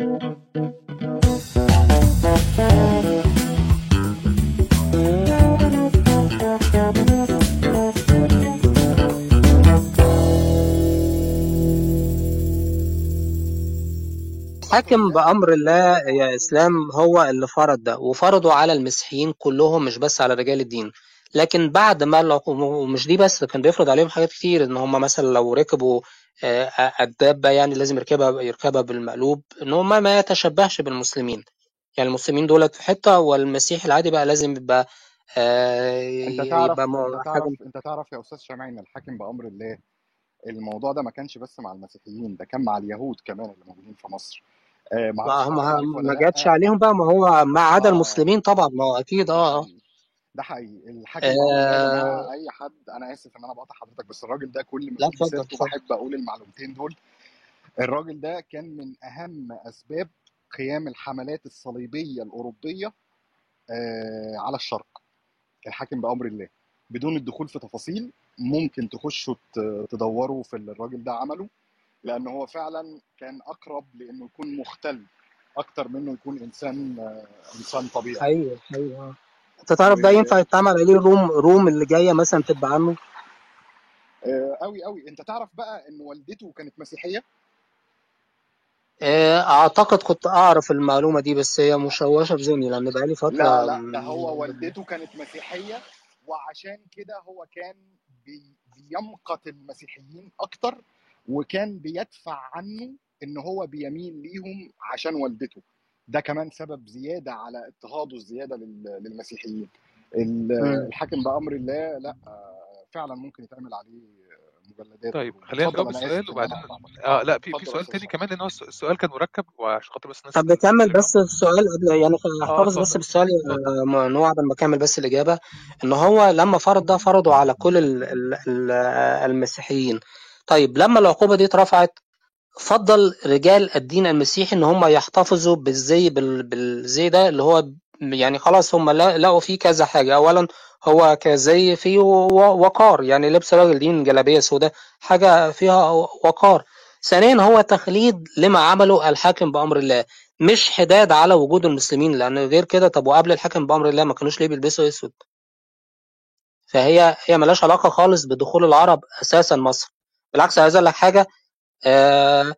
حاكم بأمر الله يا إسلام هو اللي فرض ده وفرضه على المسيحيين كلهم مش بس على رجال الدين. لكن بعد ما العقوبة ومش دي بس كان بيفرض عليهم حاجات كتير إن هم مثلا لو ركبوا آه، الدابة يعني لازم يركبها يركبها بالمقلوب إن هم ما يتشبهش بالمسلمين. يعني المسلمين دولت في حتة والمسيحي العادي بقى لازم يبقى آه، أنت تعرف يبقى أنت حاجة تعرف أنت تعرف يا أستاذ شمعي ان الحاكم بأمر الله الموضوع ده ما كانش بس مع المسيحيين ده كان مع اليهود كمان اللي موجودين في مصر. آه ما ما جاتش عليهم بقى ما هو ما عدا آه. المسلمين طبعا ما هو أكيد ده آه ده حقيقي. جماعة آه، أي حد أنا آسف إن أنا بقطع حضرتك بس الراجل ده كل ما سيرته بحب أقول المعلومتين دول. الراجل ده كان من أهم أسباب قيام الحملات الصليبية الأوروبية آه على الشرق. الحاكم بأمر الله. بدون الدخول في تفاصيل ممكن تخشوا تدوروا في اللي الراجل ده عمله لأن هو فعلا كان أقرب لأنه يكون مختل أكتر منه يكون إنسان آه، إنسان طبيعي. أيوه أيوه انت تعرف ده ينفع يتعمل عليه room room اللي جاية مثلا تبقى عنه؟ قوي قوي انت تعرف بقى إن والدته كانت مسيحية؟ آه، أعتقد كنت أعرف المعلومة دي بس هي مشوشة في ذهني لأن بقالي لا فترة لا. ده هو والدته كانت مسيحية وعشان كده هو كان بي بيمقت المسيحيين أكتر وكان بيدفع عنه إن هو بيميل ليهم عشان والدته. ده كمان سبب زيادة على اضطهاده الزيادة لل- للمسيحيين. الحاكم بأمر الله لأ آه، فعلا ممكن يتعمل عليه مجلدات طيب خلينا نجاوب السؤال وبعدين آه لأ في في سؤال تاني كمان لأن السؤال كان مركب وعشان خاطر بس الناس طب نكمل بس السؤال قبل يعني آه هحتفظ بس اتفضل. بالسؤال آه، نوع قبل ما أكمل بس الإجابة إن هو لما فرض ده فرضه على كل ال- ال- ال- المسيحيين. طيب لما العقوبة دي اترفعت فضل رجال الدين المسيحي إن هم يحتفظوا بالزي بال- بالزي ده اللي هو يعني خلاص هم لقوا فيه كذا حاجة. اولا هو كزي فيه وقار يعني لبس راجل دين جلابية سوداء حاجة فيها وقار. ثانيا هو تخليد لما عمله الحاكم بأمر الله مش حداد على وجود المسلمين لأن غير كده طب وقبل الحاكم بأمر الله ما كانوش ليه بيلبسوا أسود؟ فهي هي ملهاش علاقة خالص بدخول العرب أساسا مصر. بالعكس عايز أقول لك حاجة آه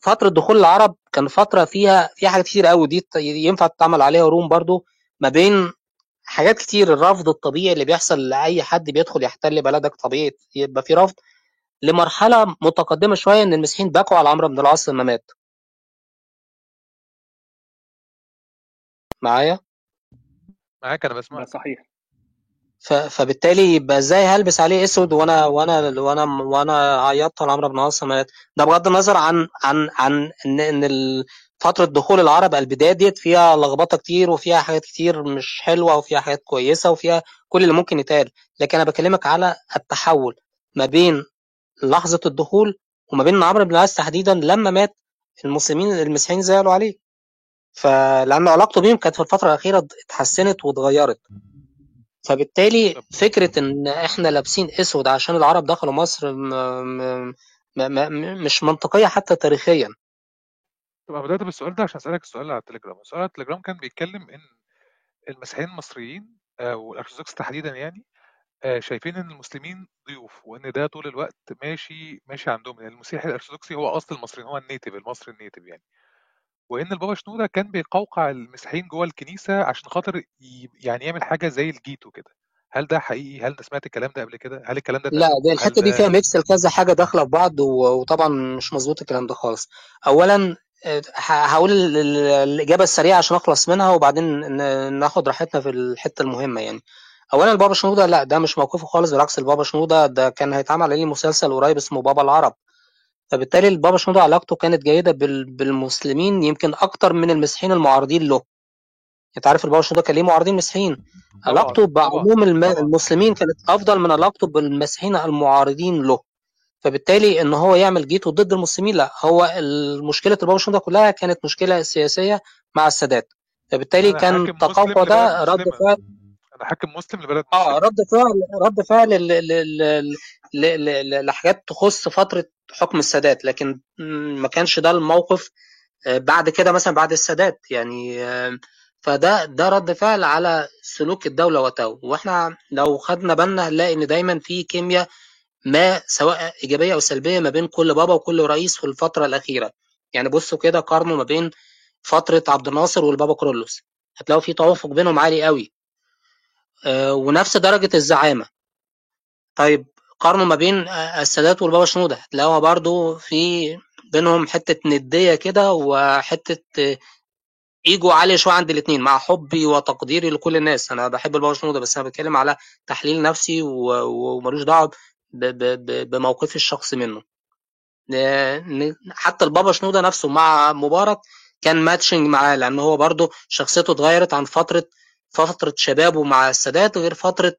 فترة دخول العرب كان فترة فيها فيها حاجات كتير قوي دي ينفع تتعمل عليها روم برضو ما بين حاجات كتير الرفض الطبيعي اللي بيحصل لأي حد بيدخل يحتل بلدك طبيعي يبقى في رفض لمرحلة متقدمة شوية إن المسيحيين بكوا على عمرو بن العاص لما مات. معايا؟ معاك أنا بسمعك. صحيح. فبالتالي يبقى إزاي هلبس عليه اسود وأنا وأنا وأنا وأنا عيطت على عمرو بن العاص مات ده بغض النظر عن عن عن ان ان فترة دخول العرب البداية ديت فيها لخبطة كتير وفيها حاجات كتير مش حلوة وفيها حاجات كويسة وفيها كل اللي ممكن يتقال. لكن أنا بكلمك على التحول ما بين لحظة الدخول وما بين عمرو بن العاص تحديدا لما مات المسلمين المسيحيين زعلوا عليه. فلأن علاقته بيهم كانت في الفترة الأخيرة اتحسنت واتغيرت. فبالتالي طب فكرة إن إحنا لابسين أسود عشان العرب دخلوا مصر م... م... م... م... مش منطقية حتى تاريخيا. طب بدأت بالسؤال ده عشان أسألك السؤال على التليجرام. السؤال على التليجرام كان بيتكلم إن المسيحيين المصريين آه، والأرثوذكس تحديدا يعني آه، شايفين إن المسلمين ضيوف وإن ده طول الوقت ماشي ماشي عندهم. يعني المسيحي الأرثوذكسي هو أصل المصريين هو ال native المصري ال native يعني. وإن البابا شنودة كان بيقوقع المسيحيين جوه الكنيسة عشان خاطر ي- يعني يعمل حاجة زي الجيتو كده. هل ده حقيقي؟ هل أنت سمعت الكلام ده قبل كده؟ هل الكلام ده لا هل الحتة دي فيها ده mix لكذا حاجة داخلة في بعض. وطبعا مش مظبوط الكلام ده خالص. أولا آه، هقول ال- ال- الإجابة السريعة عشان أخلص منها وبعدين ناخد راحتنا في الحتة المهمة يعني. أولا البابا شنودة لا ده مش موقفه خالص بالعكس البابا شنودة ده كان هيتعمل عليه مسلسل قريب اسمه بابا العرب. فبالتالي البابا شنودة علاقته كانت جيدة بال... بالمسلمين يمكن أكتر من المسيحيين المعارضين له. أنت عارف البابا شنودة كان ليه معارضين مسيحيين؟ طبعا علاقته طبعا. بعموم الم... طبعا المسلمين كانت أفضل من علاقته بالمسيحيين المعارضين له. فبالتالي إن هو يعمل جيته ضد المسلمين لا هو مشكلة البابا شنودة كلها كانت مشكلة سياسية مع السادات. فبالتالي كان حاكم مسلم تقوقع لبلد ده رد فعل أنا حاكم مسلم لبلد آه مسلمة. رد فعل رد فعل لحاجات تخص فترة حكم السادات لكن ما كانش ده الموقف آه، بعد كده مثلا بعد السادات يعني آه، فده ده رد فعل على سلوك الدولة وقتها. وإحنا لو خدنا بالنا هنلاقي إن دايما في كيمياء ما سواء إيجابية أو سلبية ما بين كل بابا وكل رئيس في الفترة الأخيرة. يعني بصوا كده قارنوا ما بين فترة عبد الناصر والبابا كرولوس. هتلاقوا في توافق بينهم عالي قوي. آه، ونفس درجة الزعامة. طيب قارنوا ما بين آه، السادات والبابا شنودة. هتلاقوا برضو في بينهم حتة ندية كده وحتة آه، إيجو عالي شوية عند الاثنين مع حبي وتقديري لكل الناس. أنا بحب البابا شنودة بس أنا بتكلم على تحليل نفسي وملوش دعوة بموقفي الشخصي منه. ن- حتى البابا شنودة نفسه مع مبارك كان ماتشنج معاه لأن هو برضه شخصيته اتغيرت عن فترة فترة شبابه مع السادات غير فترة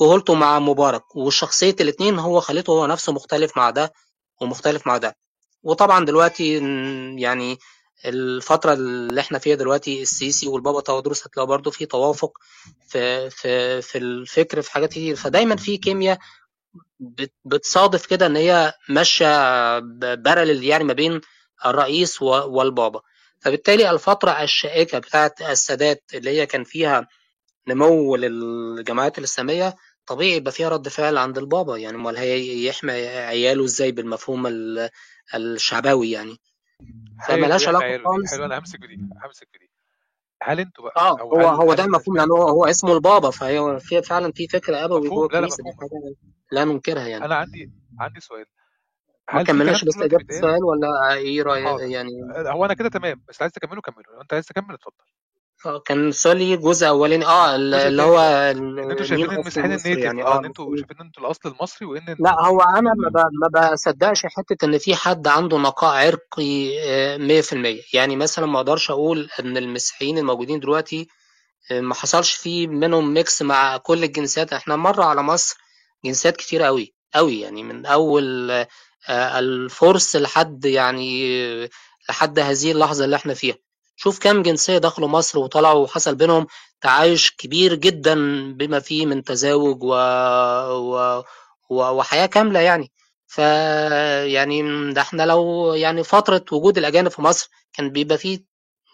كهولته مع مبارك وشخصية الاثنين هو خليته هو نفسه مختلف مع ده ومختلف مع ده. وطبعا دلوقتي يعني الفترة اللي إحنا فيها دلوقتي السيسي والبابا تودروس هتلاقوا برضه في توافق في في في الفكر في حاجات كتير. فدايما في كيمياء بت- بتصادف كده إن هي ماشية بارلل يعني ما بين الرئيس والبابا. فبالتالي الفترة الشائكة بتاعت السادات اللي هي كان فيها نمو للجماعات الإسلامية طبيعي يبقى فيها رد فعل عند البابا يعني امال هي يحمي عياله إزاي بالمفهوم ال- الشعبوي يعني؟ حلو فملهاش يحمي علاقة خالص. حلو أنا همسك في دي همسك في دي. هل أنتوا بقى آه هو هو ده المفهوم لأن هو هو اسمه البابا فهي في فعلا في فكرة أبوي جوه الكنيسة دي حاجة لا ننكرها يعني. أنا عندي عندي سؤال. ما كملناش بس إجابة السؤال ولا إيه رايك يعني؟ هو أنا كده تمام بس عايز تكمله كمله. لو أنت عايز تكمل اتفضل. آه، كان ليه جزء أولاني. آه اللي هو آه ال- إن أنتوا شايفين المسيحيين النيتف يعني. آه آه. إن أنتوا شايفين إن أنتوا الأصل المصري وإن لا هو أنا ما بصدقش حتة إن في حد عنده نقاء عرقي آه، 100% يعني مثلا ما أقدرش أقول إن المسيحيين الموجودين دلوقتي آه، ما حصلش فيه منهم ميكس مع كل الجنسيات. إحنا مر على مصر جنسيات كتير قوي قوي يعني. من أول آه، الفرس لحد يعني آه، لحد هذه اللحظة اللي إحنا فيها. شوف كام جنسية دخلوا مصر وطلعوا وحصل بينهم تعايش كبير جدا بما فيه من تزاوج و... و... و... وحياة كاملة يعني. ف يعني ده إحنا لو يعني فترة وجود الأجانب في مصر كان بيبقى فيه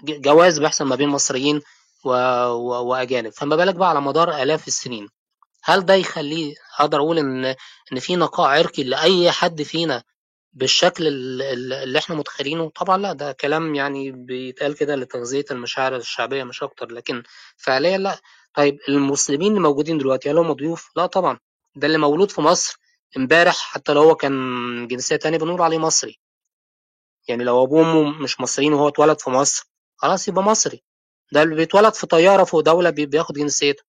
جواز بيحصل ما بين مصريين و... و... وأجانب. فما بالك بقى على مدار آلاف السنين. هل ده يخليه أقدر أقول إن إن في نقاء عرقي لأي حد فينا بالشكل ال- ال- اللي إحنا متخيلينه. طبعا لا ده كلام يعني بيتقال كده لتغذية المشاعر الشعبية مش أكتر لكن فعليا لا. طيب المسلمين اللي موجودين دلوقتي هل هم ضيوف؟ لا طبعا. ده اللي مولود في مصر امبارح حتى لو هو كان جنسية تانية بنقول عليه مصري. يعني لو أبوه وأمه مش مصريين وهو اتولد في مصر خلاص يبقى مصري. ده اللي بيتولد في طيارة فوق دولة بي- بياخد جنسيته.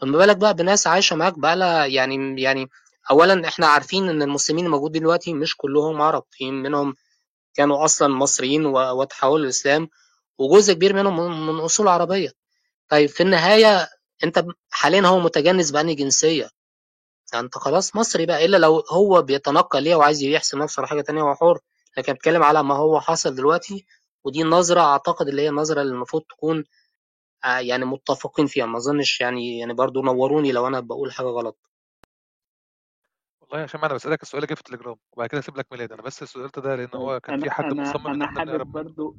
فما بالك بقى بناس عايشة معاك بقالها يعني يعني أولا إحنا عارفين إن المسلمين الموجودين دلوقتي مش كلهم عرب في منهم كانوا أصلا مصريين وتحولوا للإسلام وجزء كبير منهم من أصول عربية. طيب في النهاية أنت ب- حاليا هو متجنس بأنهي جنسية؟ يعني أنت خلاص مصري بقى إلا لو هو بيتنقل ليها وعايز يحسن نفسه على حاجة تانية هو حر لكن بتكلم على ما هو حصل دلوقتي ودي النظرة أعتقد اللي هي النظرة اللي المفروض تكون آه، يعني متفقين فيها. ما أظنش يعني يعني برضو نوروني لو أنا بقول حاجة غلط. والله يا شمع أنا بسألك السؤال اللي جه في التليجرام وبعد كده اسيب لك ميلاد. أنا بس السؤال ده لأن طيب هو كان أنا في حد أنا مصمم إن أنا إحنا حابب نقرا برضو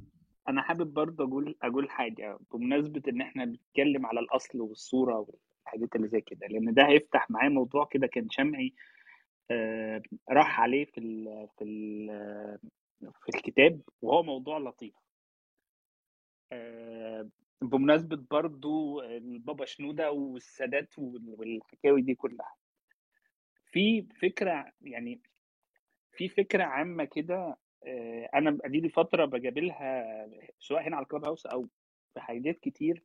أنا حابب برضو أقول أقول حاجة بمناسبة إن إحنا بنتكلم على الأصل والصورة والحاجات اللي زي كده لأن ده هيفتح معايا موضوع كده كان شمعي آه، راح عليه في ال في ال في الكتاب وهو موضوع لطيف. آه، بمناسبة برضو البابا شنودة والسادات وال- والحكاوي دي كلها. في فكرة يعني في فكرة عامة كده آه، أنا أديلي فترة بجابلها سواء هنا على الكلاب هاوس أو في حاجات كتير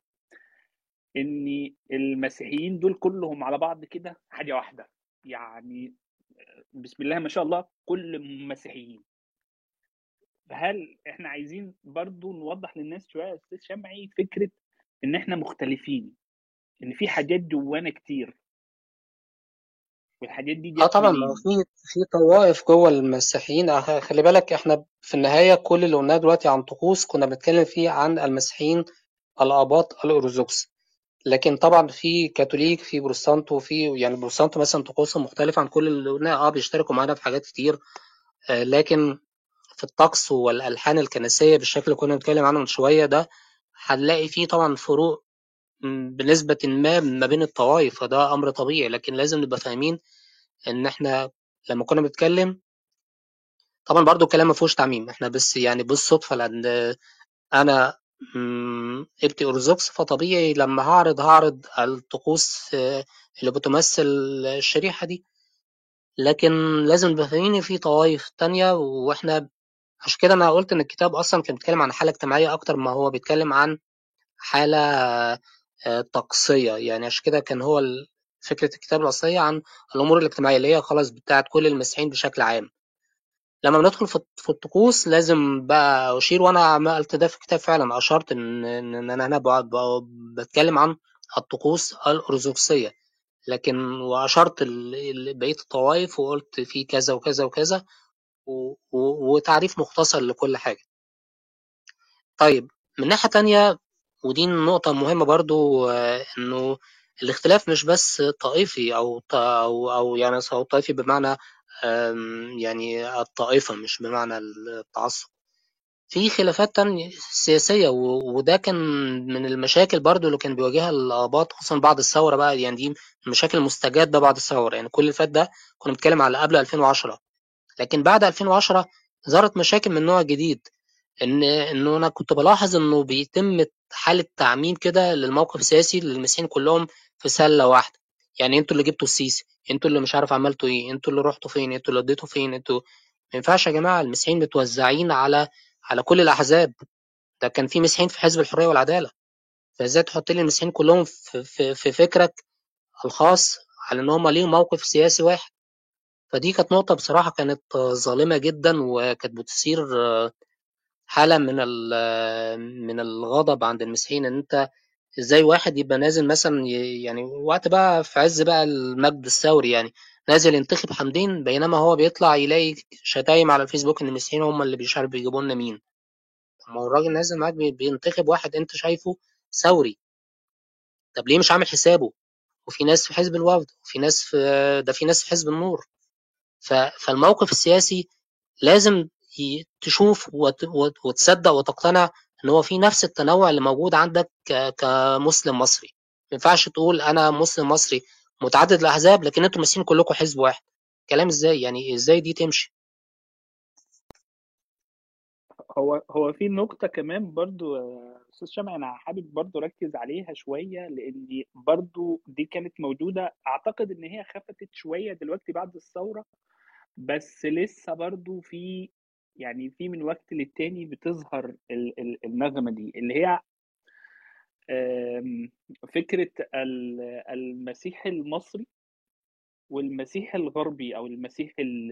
إن المسيحيين دول كلهم على بعض كده حاجة واحدة يعني بسم الله ما شاء الله كل مسيحيين. هل إحنا عايزين برضو نوضح للناس شوية يا أستاذ شمعي فكرة إن إحنا مختلفين إن في حاجات جوانا كتير والحاجات دي آه جت طبعا ما هو منين في في طوائف جوه المسيحيين. آه، خلي بالك إحنا في النهاية كل اللي قلناه دلوقتي عن طقوس كنا بنتكلم فيه عن المسيحيين الآباط الأرثوذكس. لكن طبعا في كاثوليك في بروتستانت وفي يعني بروتستانت مثلا طقوسهم مختلفة عن كل اللي قلناه. آه بيشتركوا معانا في حاجات كتير. آه لكن في الطقس والألحان الكنسية بالشكل اللي كنا بنتكلم عنه من شوية ده هنلاقي فيه طبعا فروق بنسبة ما ما بين الطوائف فده أمر طبيعي. لكن لازم نبقى فاهمين إن إحنا لما كنا بنتكلم طبعا برضو الكلام ما فيهوش تعميم. إحنا بس يعني بالصدفة لأن أنا م، قبطي أرثوذكس فطبيعي لما هعرض هعرض الطقوس آه، اللي بتمثل الشريحة دي. لكن لازم نبقى فاهمين إن في طوائف تانية وإحنا عشان كده أنا قلت إن الكتاب أصلا كان بيتكلم عن حالة اجتماعية أكتر ما هو بيتكلم عن حالة آه، طقسية. يعني عشان كده كان هو فكرة الكتاب الأصلية عن الأمور الاجتماعية اللي هي خلاص بتاعت كل المسيحيين بشكل عام. لما بندخل في الطقوس لازم بقى أشير وأنا عملت ده في الكتاب فعلا أشرت إن إن أنا هنا بتكلم عن الطقوس الأرثوذكسية. لكن وأشرت بقية الطوائف وقلت في كذا وكذا وكذا وتعريف مختصر لكل حاجة. طيب من ناحية تانية ودي نقطة مهمة برضو إنه الاختلاف مش بس طائفي أو أو أو يعني أو طائفي بمعنى يعني الطائفة مش بمعنى التعصب. في خلافات تانية سياسية وده كان من المشاكل برضو اللي كان بيواجهها الآباط خصوصا بعد الثورة بقى يعني دي مشاكل مستجدة بعد الثورة. يعني كل اللي فات ده كنا بنتكلم على قبل 2010 لكن بعد 2010 ظهرت مشاكل من نوع جديد. إن إنه أنا كنت بلاحظ إنه بيتم حالة تعميم كده للموقف السياسي للمسيحيين كلهم في سلة واحدة. يعني أنتوا اللي جبتوا السيسي أنتوا اللي مش عارف عملتوا إيه أنتوا اللي رحتوا فين أنتوا اللي اديتوا فين أنتوا ما ينفعش يا جماعة المسيحيين متوزعين على على كل الأحزاب. ده كان في مسيحيين في حزب الحرية والعدالة. فإزاي تحط لي المسيحيين كلهم في, في, في فكرك الخاص على إن هم ليهم موقف سياسي واحد؟ فدي كانت نقطة بصراحة كانت ظالمة جدا وكانت بتثير حالة من ال- من الغضب عند المسيحيين إن أنت إزاي واحد يبقى نازل مثلا يعني وقت بقى في عز بقى المجد الثوري يعني نازل ينتخب حمدين بينما هو بيطلع يلاقي شتايم على الفيسبوك إن المسيحيين هم اللي مش عارف بيجيبوا لنا مين. طب ما هو الراجل نازل معاك بي- بينتخب واحد أنت شايفه ثوري. طب ليه مش عامل حسابه؟ وفي ناس في حزب الوفد وفي ناس في ده في ناس في حزب النور. فالموقف السياسي لازم تشوف وت- وت- وتصدق وتقتنع إن هو في نفس التنوع اللي موجود عندك كمسلم مصري. ما ينفعش تقول أنا مسلم مصري متعدد الأحزاب لكن أنتوا ماسكين كلكم حزب واحد. كلام إزاي؟ يعني إزاي دي تمشي؟ هو هو في نقطة كمان برضو أستاذ شمع أنا حابب برضو أركز عليها شوية لأن برضو دي كانت موجودة. أعتقد إن هي خفتت شوية دلوقتي بعد الثورة بس لسه برضو في يعني في من وقت للتاني بتظهر ال- ال- النغمة دي اللي هي ال- المسيح المصري والمسيح الغربي أو المسيح ال-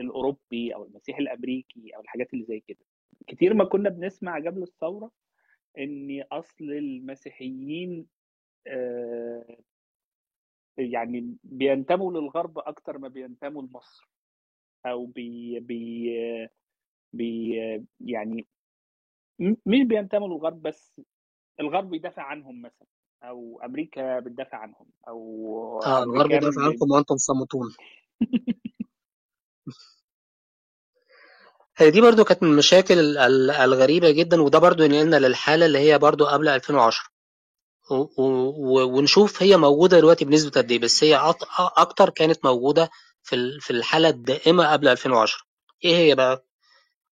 الأوروبي أو المسيح الأمريكي أو الحاجات اللي زي كده. كتير ما كنا بنسمع قبل الثورة إن أصل المسيحيين يعني بينتموا للغرب أكتر ما بينتموا لمصر أو بي بي بي يعني مش بينتموا للغرب بس الغرب بيدافع عنهم مثلا أو أمريكا بتدافع عنهم أو آه الغرب امريكان يدافع بي... عنكم وأنتم صامتون. هي دي برضو كانت من المشاكل ال- ال- الغريبة جدا وده برضو ينقلنا للحالة اللي هي برضو قبل 2010 و- و- ونشوف هي موجودة دلوقتي بنسبة قد إيه بس هي أك- أكتر كانت موجودة في في الحالة الدائمة قبل 2010 إيه هي بقى؟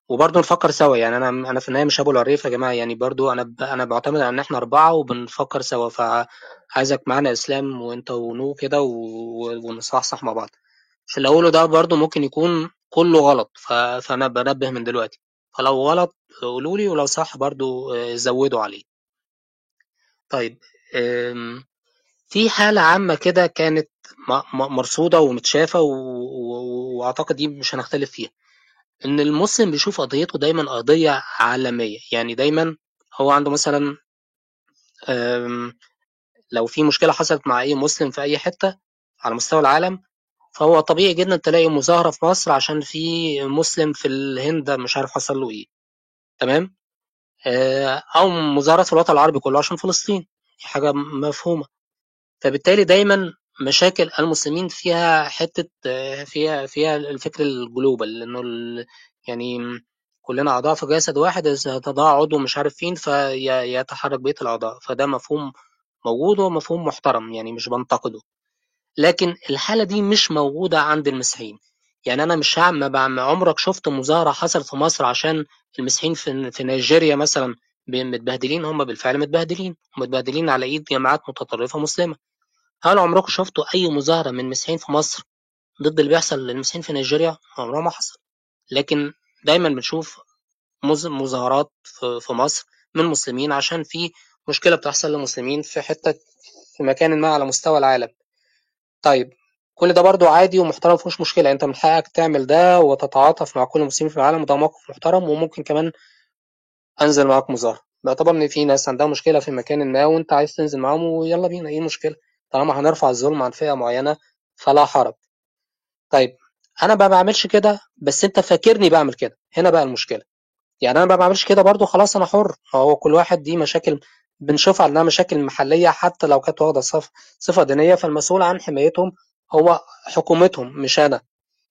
وبرضه نفكر سوا. يعني أنا أنا في النهاية مش ابو العريف يا جماعة. يعني برضه أنا ب... أنا بعتمد على إن إحنا أربعة وبنفكر سوا. فعايزك معانا إسلام وأنت ونو كده و... ونصحصح مع بعض. اللي اقوله ده برضه ممكن يكون كله غلط. ف... فأنا بنبه من دلوقتي. فلو غلط قولوا لي ولو صح برضه آه، زودوا عليه. طيب أم... في حالة عامة كده كانت مرصودة ومتشافة و... و... وأعتقد دي مش هنختلف فيها. إن المسلم بيشوف قضيته دايما قضية عالمية. يعني دايما هو عنده مثلا لو في مشكلة حصلت مع أي مسلم في أي حتة على مستوى العالم فهو طبيعي جدا تلاقي مظاهرة في مصر عشان في مسلم في الهند مش عارف حصل له إيه. تمام؟ آه، أو مظاهرات في الوطن العربي كله عشان فلسطين. دي حاجة مفهومة. فبالتالي دايما مشاكل المسلمين فيها حتة فيها فيها الفكر الجلوبال لأنه يعني كلنا أعضاء في جسد واحد إذا تضاع عضو مش عارف فين فيتحرك بقية الأعضاء. فده مفهوم موجود ومفهوم محترم يعني مش بنتقده. لكن الحالة دي مش موجودة عند المسيحيين. يعني أنا مش هعمل عمرك شفت مظاهرة حصلت في مصر عشان المسيحيين في, في نيجيريا مثلا متبهدلين؟ هم بالفعل متبهدلين. متبهدلين على إيد جماعات متطرفة مسلمة. هل عمركم شفتوا أي مظاهرة من مسيحيين في مصر ضد اللي بيحصل للمسيحيين في نيجيريا؟ عمرها ما حصل. لكن دايما بنشوف مظاهرات في مصر من مسلمين عشان في مشكلة بتحصل للمسلمين في حتة في مكان ما على مستوى العالم. طيب كل ده برضو عادي ومحترم مفيهوش مشكلة. أنت من حقك تعمل ده وتتعاطف مع كل المسلمين في العالم وده موقف محترم. وممكن كمان أنزل معاك مظاهرة. باعتبار إن في ناس عندها مشكلة في مكان ما وأنت عايز تنزل معاهم ويلا بينا. إيه المشكلة؟ طالما هنرفع الظلم عن فئة معينة فلا حرج. طيب أنا ما بعملش كده بس أنت فاكرني بعمل كده. هنا بقى المشكلة. يعني أنا ما بعملش كده برضو خلاص أنا حر. هو كل واحد دي مشاكل بنشوفها إنها مشاكل محلية حتى لو كانت واخدة صف صفة دينية فالمسؤول عن حمايتهم هو حكومتهم مش أنا.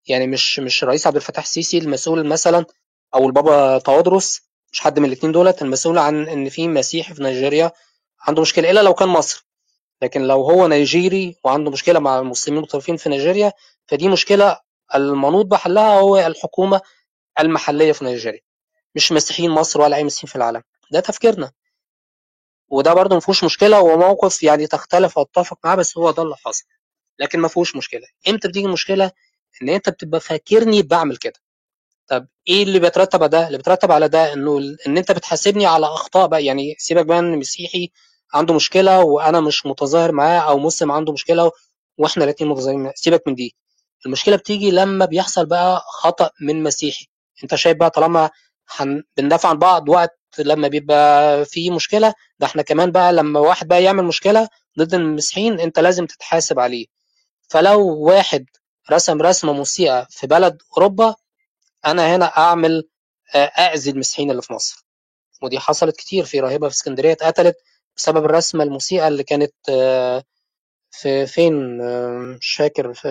يعني مش مش رئيس عبد الفتاح السيسي المسؤول مثلا أو البابا تواضرس مش حد من الاثنين دولت المسؤول عن إن في مسيحي في نيجيريا عنده مشكلة إلا لو كان مصر لكن لو هو نيجيري وعنده مشكلة مع المسلمين المتطرفين في نيجيريا فدي مشكلة المنوط بحلها هو الحكومة المحلية في نيجيريا. مش مسيحيين مصر ولا أي مسيحيين في العالم. ده تفكيرنا. وده برضه ما فيهوش مشكله وموقف يعني تختلف أو تتفق معاه بس هو ده اللي حصل. لكن ما فيهوش مشكلة. إمتى بتيجي المشكلة؟ إن أنت بتبقى فاكرني بعمل كده. طب إيه اللي بيترتب على ده؟ اللي بيترتب على ده إنه إن أنت بتحاسبني على أخطاء بقى. يعني سيبك بقى إن مسيحي عنده مشكلة وأنا مش متظاهر معاه أو مسلم عنده مشكلة وإحنا الاثنين متظاهرين. سيبك من دي. المشكلة بتيجي لما بيحصل بقى خطأ من مسيحي. أنت شايف بقى طالما. بندافع عن بعض وقت لما بيبقى في مشكلة ده إحنا كمان بقى لما واحد بقى يعمل مشكلة ضد المسيحيين أنت لازم تتحاسب عليه. فلو واحد رسم رسمة مسيئة في بلد أوروبا أنا هنا أعمل اذي المسيحيين اللي في مصر. ودي حصلت كتير في راهبه في اسكندرية اتقتلت. بسبب الرسمة المسيئه اللي كانت في فين مش فاكر في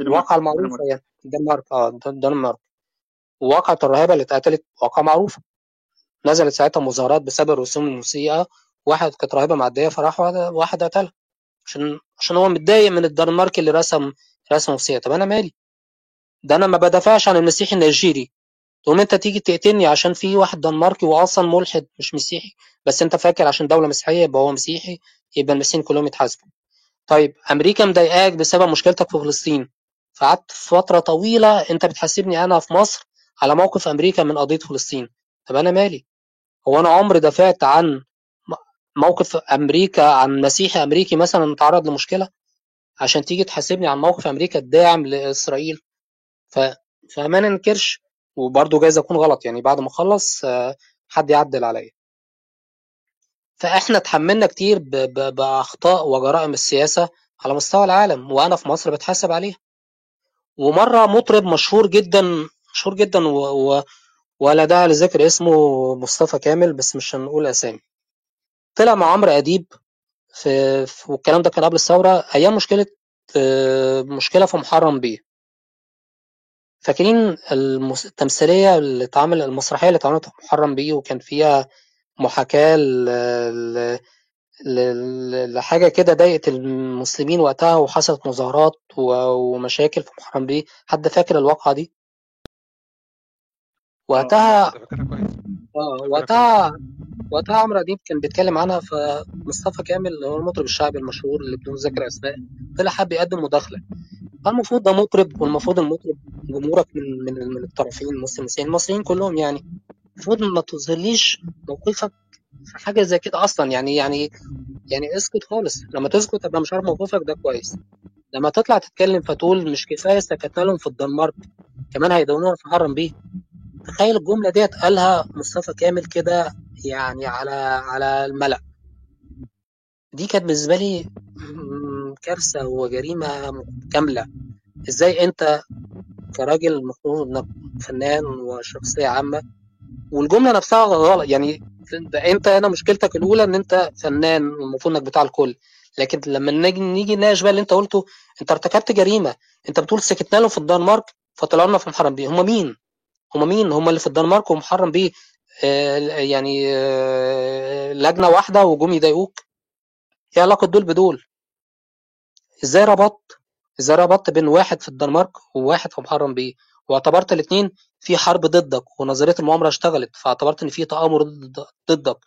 الواقعة المعروفة يعني الدنمارك آه الدنمارك وواقعة الرهيبة اللي اتقتلت واقعة معروفة. نزلت ساعتها مظاهرات بسبب الرسوم المسيئة واحد كانت راهبة معدية فراح واحد قتلها. عشان عشان هو متضايق من الدنمارك اللي رسم رسمة مسيئة طب أنا مالي؟ ده أنا ما بدافعش عن المسيحي النيجيري. تقوم أنت تيجي تقتلني عشان في واحد دنماركي وأصلا ملحد مش مسيحي بس أنت فاكر عشان دولة مسيحية يبقى هو مسيحي يبقى المسيحيين كلهم يتحاسبوا. طيب أمريكا مضايقاك بسبب مشكلتك في فلسطين. فقعدت فترة طويلة أنت بتحاسبني أنا في مصر على موقف أمريكا من قضية فلسطين. طب أنا مالي؟ هو أنا عمري دافعت عن موقف أمريكا عن مسيحي أمريكي مثلا تعرض لمشكلة؟ عشان تيجي تحاسبني عن موقف أمريكا الداعم لإسرائيل. ف... فما ننكرش وبرضه جايز أكون غلط يعني بعد ما أخلص حد يعدل عليا. فإحنا اتحملنا كتير ب... ب... بأخطاء وجرائم السياسة على مستوى العالم وأنا في مصر بتحاسب عليها. ومرة مطرب مشهور جدا مشهور جدا و... و... ولا داعي لذكر اسمه مصطفى كامل بس مش هنقول أسامي. طلع مع عمرو أديب في... في والكلام ده كان قبل الثورة أيام مشكلة مشكلة في محرم بيه. فاكرين المس... التمثيلية اللي اتعمل المسرحية اللي اتعملت في محرم بيه وكان فيها محاكاة ل... ل... لحاجة كده ضايقت المسلمين وقتها وحصلت مظاهرات و... ومشاكل في محرم بيه. حد فاكر الواقعة دي؟ وقتها آه وقتها وقتها عمرو اديب كان بيتكلم عنها فمصطفى كامل اللي هو المطرب الشعبي المشهور اللي بدون ذكر أسماء طلع حب يقدم مداخلة. فالمفروض ده مطرب والمفروض المطرب جمهورك من من من الطرفين المسلمين المصريين. كلهم يعني المفروض ما تظهرليش موقفك في حاجة زي كده أصلا. يعني يعني يعني اسكت خالص. لما تسكت ابقى مش عارف موقفك ده كويس. لما تطلع تتكلم فتقول مش كفاية سكتنا لهم في الدنمارك كمان هيدونوها في محرم بيه. تخيل الجملة ديت قالها مصطفى كامل كده يعني على على الملأ. دي كانت بالنسبة لي كارثة وجريمة كاملة. إزاي أنت كراجل المفروض إنك فنان وشخصية عامة والجملة نفسها غلط. يعني أنت هنا مشكلتك الأولى إن أنت فنان المفروض إنك بتاع الكل. لكن لما نيجي نيجي نناقش بقى اللي أنت قلته أنت ارتكبت جريمة. أنت بتقول سكتنا لهم في الدنمارك فطلعوا لنا في محرم بيه. هم مين؟ هم مين؟ هم اللي في الدنمارك ومحرم بيه. آه، يعني آه، لجنة واحدة وجم يضايقوك. إيه علاقة دول بدول؟ إزاي ربطت؟ إزاي ربطت بين واحد في الدنمارك وواحد في محرم بيه واعتبرت الاتنين في حرب ضدك ونظرية المؤامرة اشتغلت فاعتبرت إن في تآمر ضد- ضدك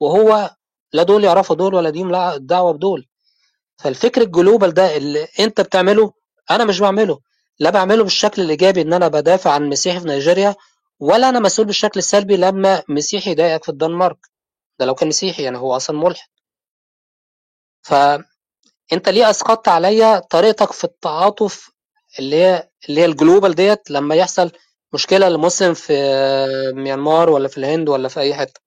وهو لا دول يعرفوا دول ولا ديهم دعوة بدول. فالفكر الجلوبال ده اللي أنت بتعمله أنا مش بعمله لا بعمله بالشكل الإيجابي إن أنا بدافع عن مسيحي في نيجيريا ولا أنا مسؤول بالشكل السلبي لما مسيحي يضايقك في الدنمارك. ده لو كان مسيحي يعني هو أصلا ملحد. فانت ليه اسقطت عليا طريقتك في التعاطف اللي هي اللي هي الجلوبال ديت لما يحصل مشكلة لمسلم في ميانمار ولا في الهند ولا في أي حتة؟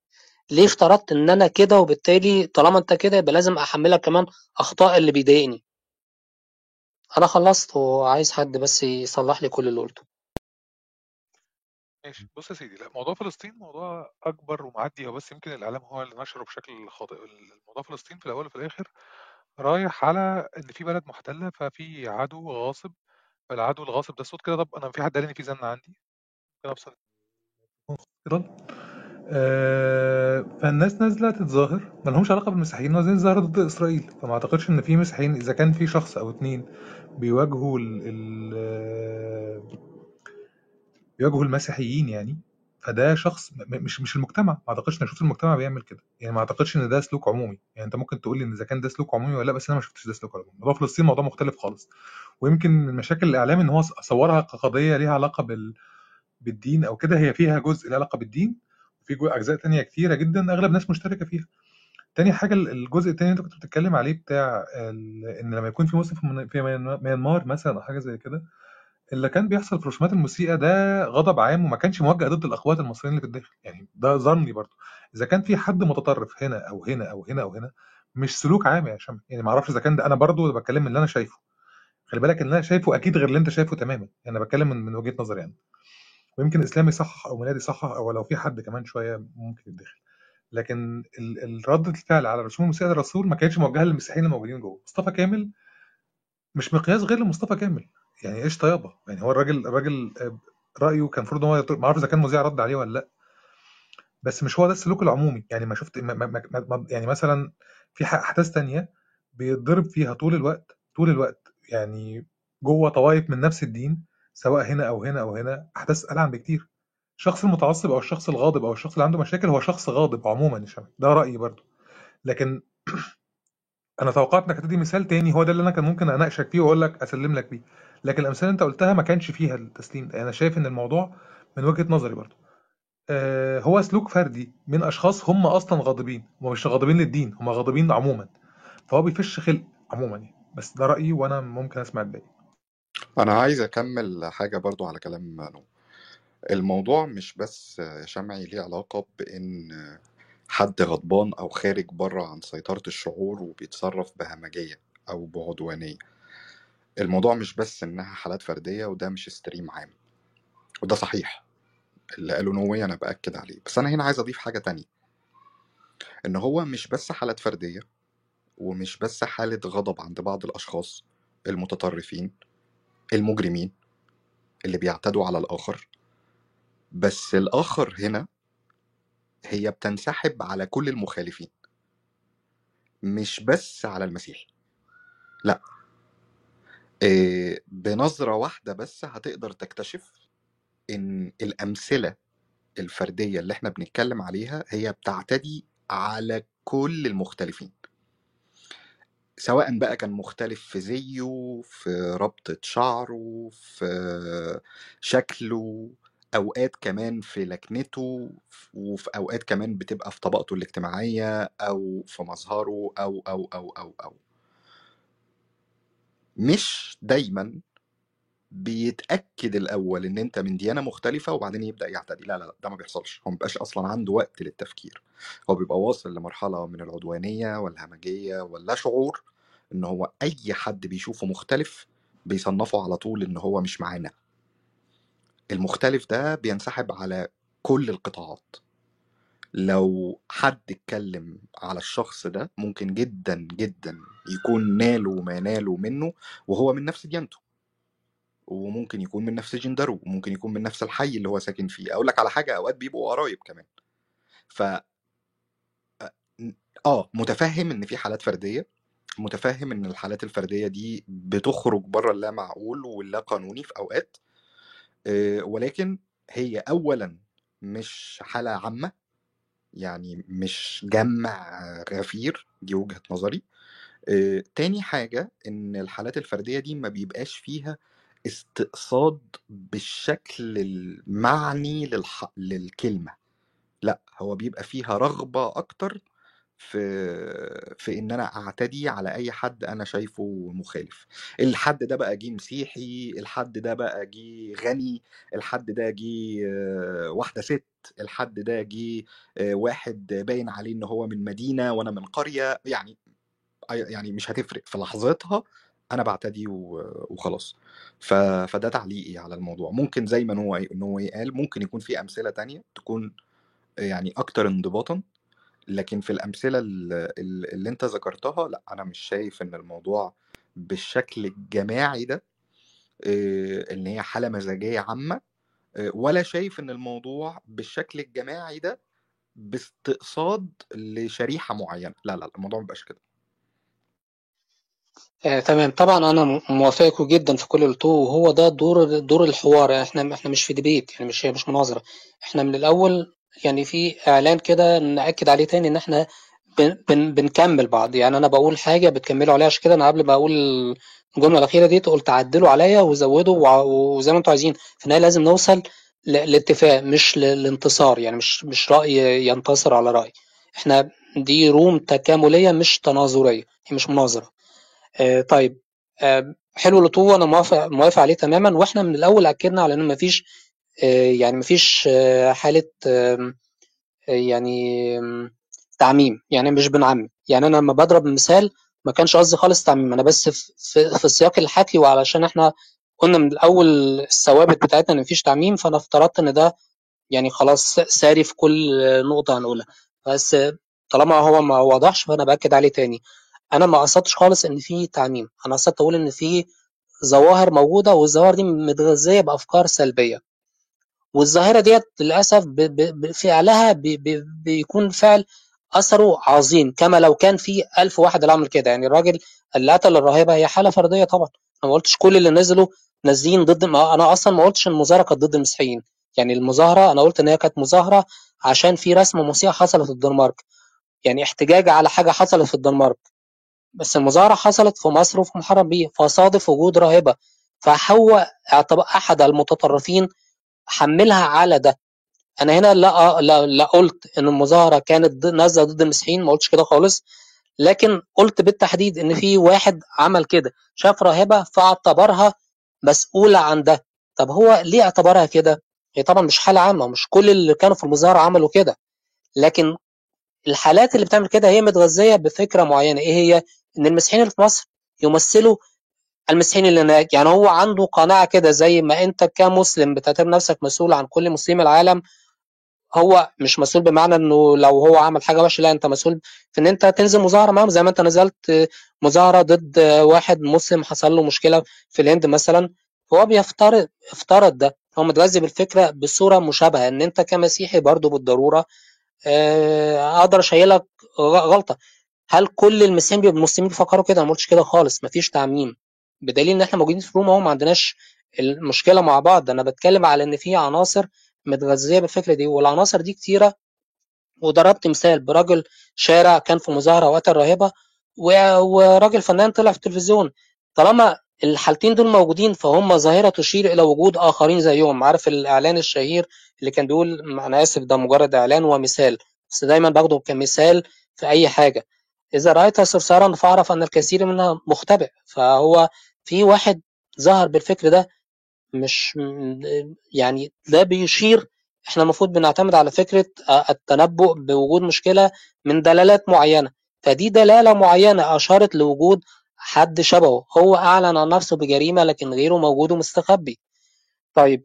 ليه افترضت إن أنا كده وبالتالي طالما أنت كده يبقى لازم أحملك كمان أخطاء اللي بيضايقني؟ أنا خلصت وعايز حد بس يصلح لي كل اللي قلته. ماشي. بص يا سيدي لا موضوع فلسطين موضوع أكبر ومعدي هو بس يمكن الإعلام هو اللي نشره بشكل خاطئ. الموضوع فلسطين في الأول وفي الآخر رايح على إن في بلد محتلة ففي عدو غاصب فالعدو الغاصب ده صوت كده طب أنا في حد قال إن في زن عندي. ممكن افصل آه، فالناس نازلة تتظاهر. ما لهمش علاقة بالمسيحيين نازلين يتظاهروا ضد إسرائيل؟ فما أعتقدش إن في مسيحيين إذا كان في شخص أو اتنين بيواجهوا ال ال بيواجهوا المسيحيين يعني. فده شخص مش مش المجتمع. ما اعتقدش إن أشوف المجتمع بيعمل كده. يعني ما اعتقدش إن ده سلوك عمومي. يعني أنت ممكن تقول لي إن إذا كان ده سلوك عمومي ولا لأ بس أنا ما شفتش ده سلوك عمومي. موضوع فلسطين موضوع مختلف خالص. ويمكن من مشاكل الإعلام إن هو صورها كقضية ليها علاقة بال بالدين أو كده. هي فيها جزء له علاقة بالدين وفي أجزاء تانية كتيرة جدا أغلب الناس مشتركة فيها. تاني حاجة ال- الجزء التاني اللي أنت كنت بتتكلم عليه بتاع إن لما يكون في مسلم في ميانمار مثلا أو حاجة زي كده اللي كان بيحصل في رسومات الموسيقى ده غضب عام وما كانش موجه ضد الأخوات المصريين اللي في الداخل. يعني ده ظني برضه. إذا كان في حد متطرف هنا أو هنا أو هنا أو هنا مش سلوك عام يا شمع يعني ما أعرفش إذا كان ده أنا برضه بتكلم من اللي أنا شايفه. خلي بالك اللي أنا شايفه أكيد غير اللي أنت شايفه تماما. يعني أنا بتكلم من, من وجهة نظري يعني ويمكن إسلامي صح أو ميلادي صح أو لو في حد كمان شوية ممكن يتدخل. لكن الرد الفعل على رسوم الموسيقى الرسول ما كانتش موجهة للمسيحيين الموجودين جوه. مصطفى كامل مش مقياس غير لمصطفى كامل. يعني إيش طيابة؟ يعني هو الراجل الراجل رأيه كان المفروض إن هو ما اعرف إذا كان مذيع رد عليه ولا لأ. بس مش هو ده السلوك العمومي. يعني ما شفت ما ما ما يعني مثلا في أحداث تانية بيتضرب فيها طول الوقت طول الوقت. يعني جوه طوائف من نفس الدين سواء هنا أو هنا أو هنا أحداث ألعن بكتير. الشخص المتعصب أو الشخص الغاضب أو الشخص اللي عنده مشاكل هو شخص غاضب عموما. ده رأيي برضو. لكن أنا توقعت إنك هتدي مثال تاني هو ده اللي أنا كان ممكن أناقشك فيه وأقول لك أسلم لك بيه. لكن الأمثلة اللي أنت قلتها ما كانش فيها التسليم أنا شايف إن الموضوع من وجهة نظري برضو. آه هو سلوك فردي من أشخاص هم أصلا غاضبين هم مش غاضبين للدين هم غاضبين عموما. فهو بيفش خلق عموما يعني. بس ده رأيي وأنا ممكن أسمع الباقي. أنا عايز أكمل حاجة برضو على كلام نو الموضوع مش بس يا شمعي ليه علاقة بإن حد غضبان أو خارج بره عن سيطرة الشعور وبيتصرف بهمجية أو بعدوانية. الموضوع مش بس إنها حالات فردية وده مش ستريم عام. وده صحيح. اللي قاله نووي أنا بأكد عليه. بس أنا هنا عايز أضيف حاجة تانية. إن هو مش بس حالات فردية ومش بس حالة غضب عند بعض الأشخاص المتطرفين المجرمين اللي بيعتدوا على الآخر. بس الآخر هنا هي بتنسحب على كل المخالفين. مش بس على المسيحي لا. إيه بنظرة واحدة بس هتقدر تكتشف إن الأمثلة الفردية اللي إحنا بنتكلم عليها هي بتعتدي على كل المختلفين. سواء بقى كان مختلف في زيه في ربطة شعره في شكله أوقات كمان في لكنته وفي أوقات كمان بتبقى في طبقته الاجتماعية أو في مظهره أو أو أو أو أو. مش دايما بيتأكد الأول إن أنت من ديانة مختلفة وبعدين يبدأ يعتدي. لا لا لا ده ما بيحصلش. هو ما بيبقاش أصلا عنده وقت للتفكير. هو بيبقى واصل لمرحلة من العدوانية والهمجية واللا شعور إن هو أي حد بيشوفه مختلف بيصنفه على طول إن هو مش معانا. المختلف ده بينسحب على كل القطاعات. لو حد اتكلم على الشخص ده ممكن جدا جدا يكون ناله ما ناله منه وهو من نفس ديانته وممكن يكون من نفس جندره وممكن يكون من نفس الحي اللي هو ساكن فيه. أقول لك على حاجة أوقات بيبقوا قرايب كمان. ف آه متفهم إن في حالات فردية متفهم إن الحالات الفردية دي بتخرج بره اللا معقول واللا قانوني في أوقات آه، ولكن هي اولا مش حالة عامة يعني مش جمع غفير دي وجهة نظري. تاني حاجة إن الحالات الفردية دي ما بيبقاش فيها استقصاد بالشكل المعني للح... للكلمة. لأ هو بيبقى فيها رغبة أكتر في في إن أنا أعتدي على أي حد أنا شايفه مخالف. الحد ده بقى جه مسيحي الحد ده بقى جه غني الحد ده جه آه، واحدة ست الحد ده جه آه، واحد باين عليه إن هو من مدينة وأنا من قرية. يعني يعني مش هتفرق. في لحظتها أنا بعتدي وخلاص. فده تعليقي على الموضوع. ممكن زي ما هو إن هو قال ممكن يكون في أمثلة تانية تكون يعني أكتر انضباطا. لكن في الأمثلة ال- ال- اللي أنت ذكرتها لأ أنا مش شايف إن الموضوع بالشكل الجماعي ده إن هي حالة مزاجية عامة ولا شايف إن الموضوع بالشكل الجماعي ده باستقصاد لشريحة معينة. لا لا الموضوع ما بيبقاش كده. آه، تمام. طبعا أنا م- موافقكم جدا في كل اللي وهو ده دور دور الحوار. يعني إحنا إحنا مش في ديبيت يعني مش مش مناظرة. إحنا من الأول يعني في إعلان كده نأكد عليه تاني إن إحنا بن بن بنكمل بعض. يعني أنا بقول حاجة بتكملوا عليها عشان كده أنا قبل ما أقول الجملة الأخيرة دي قلت عدلوا عليا وزودوا وزي ما أنتم عايزين. في النهاية لازم نوصل لاتفاق مش ل- لانتصار. يعني مش مش رأي ينتصر على رأي. إحنا دي روم تكاملية مش تناظرية هي مش مناظرة. آه، طيب. آه، حلو الأطوة أنا موافق موافق عليه تماما. وإحنا من الأول أكدنا على إن مفيش يعني مفيش آه، حالة آه، يعني تعميم. يعني مش بنعمم. يعني أنا لما بضرب مثال ما كانش قصدي خالص تعميم. أنا بس في, في, في السياق الحكي وعلشان إحنا قلنا من الأول الثوابت بتاعتنا إن مفيش تعميم فأنا افترضت إن ده يعني خلاص ساري في كل نقطة هنقولها. بس طالما هو ما وضحش فأنا بأكد عليه تاني. أنا ما قصدتش خالص إن في تعميم. أنا قصدت أقول إن في ظواهر موجودة والظواهر دي متغذية بأفكار سلبية. والظاهرة ديت للأسف ب- ب- ب- فعلها بي- بي- بيكون فعل أثره عظيم كما لو كان في ألف واحد اللي عمل كده. يعني الراجل اللي قتل الراهبة هي حالة فردية طبعا. أنا ما قلتش كل اللي نزلوا نازلين ضد ما أنا أصلا ما قلتش إن المظاهرة كانت ضد المسيحيين. يعني المظاهرة أنا قلت إن هي كانت مظاهرة عشان في رسمة مسيحية حصلت في الدنمارك. يعني احتجاج على حاجة حصلت في الدنمارك. بس المظاهرة حصلت في مصر وفي محرم بيه فصادف وجود راهبة فهو أحد المتطرفين حملها على ده. أنا هنا لا لا, لا قلت إن المظاهرة كانت نازلة ضد المسيحيين ما قلتش كده خالص لكن قلت بالتحديد إن في واحد عمل كده شاف راهبة فاعتبرها مسؤولة عن ده. طب هو ليه اعتبرها كده؟ هي طبعا مش حالة عامة مش كل اللي كانوا في المظاهرة عملوا كده. لكن الحالات اللي بتعمل كده هي متغذية بفكرة معينة إيه هي؟ إن المسيحيين اللي في مصر يمثلوا المسيحيين اللي هناك يعني هو عنده قناعة كده زي ما أنت كمسلم بتعتبر نفسك مسؤول عن كل مسلمي العالم هو مش مسؤول بمعنى إنه لو هو عمل حاجة وحشة لا أنت مسؤول في إن أنت تنزل مظاهرة معاهم. زي ما أنت نزلت مظاهرة ضد واحد مسلم حصل له مشكلة في الهند مثلا فهو بيفترض افترض ده. هو متغذي بالفكرة بصورة مشابهة إن أنت كمسيحي برضه بالضرورة آه، أقدر اشيلك غلطة. هل كل المسيحيين بيفكروا كده؟ أنا ما قلتش كده خالص مفيش تعميم. بدليل إن إحنا موجودين في روما اهو ما عندناش المشكلة مع بعض. أنا بتكلم على إن في عناصر متغذية بالفكرة دي والعناصر دي كتيرة. وضربت مثال برجل شارع كان في مظاهرة وقتل راهبه و- وراجل فنان طلع في التلفزيون. طالما الحالتين دول موجودين فهم ظاهرة تشير إلى وجود آخرين زيهم. عارف الإعلان الشهير اللي كان بيقول أنا آسف ده مجرد إعلان ومثال. بس دايما باخده كمثال في أي حاجة. إذا رأيت صرصارا فأعرف أن الكثير منها مختبئ. فهو في واحد ظهر بالفكر ده مش يعني ده بيشير إحنا المفروض بنعتمد على فكرة آه، التنبؤ بوجود مشكلة من دلالات معينة. فدي دلالة معينة أشارت لوجود حد شبهه. هو أعلن عن نفسه بجريمة لكن غيره موجود ومستخبي. طيب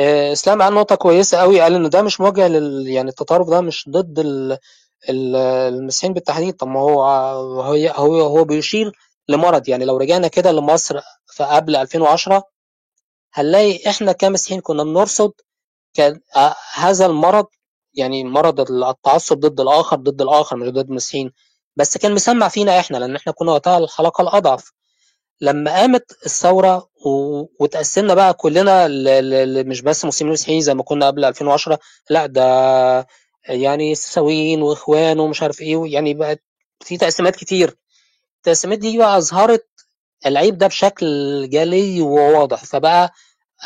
آه، إسلام قال نقطة كويسة قوي قال إن ده مش موجه لل يعني التطرف ده مش ضد ال... ال- المسيحيين بالتحديد. طب ما هو هو هو هو بيشير لمرض. يعني لو رجعنا كده لمصر في قبل 2010 هنلاقي إحنا كمسيحيين كنا بنرصد آه، هذا المرض يعني مرض التعصب ضد الآخر ضد الآخر مش ضد المسيحيين. بس كان مسمع فينا إحنا لأن إحنا كنا وقتها الحلقة الأضعف. لما قامت الثورة و... وتقسمنا بقى كلنا. ل... ل... مش بس مسلمين ومسيحيين زي ما كنا قبل 2010 لا ده يعني سويين وإخوان ومش عارف إيه يعني بقت في تقسيمات كتير. التقسيمات دي بقى أظهرت العيب ده بشكل جلي وواضح. فبقى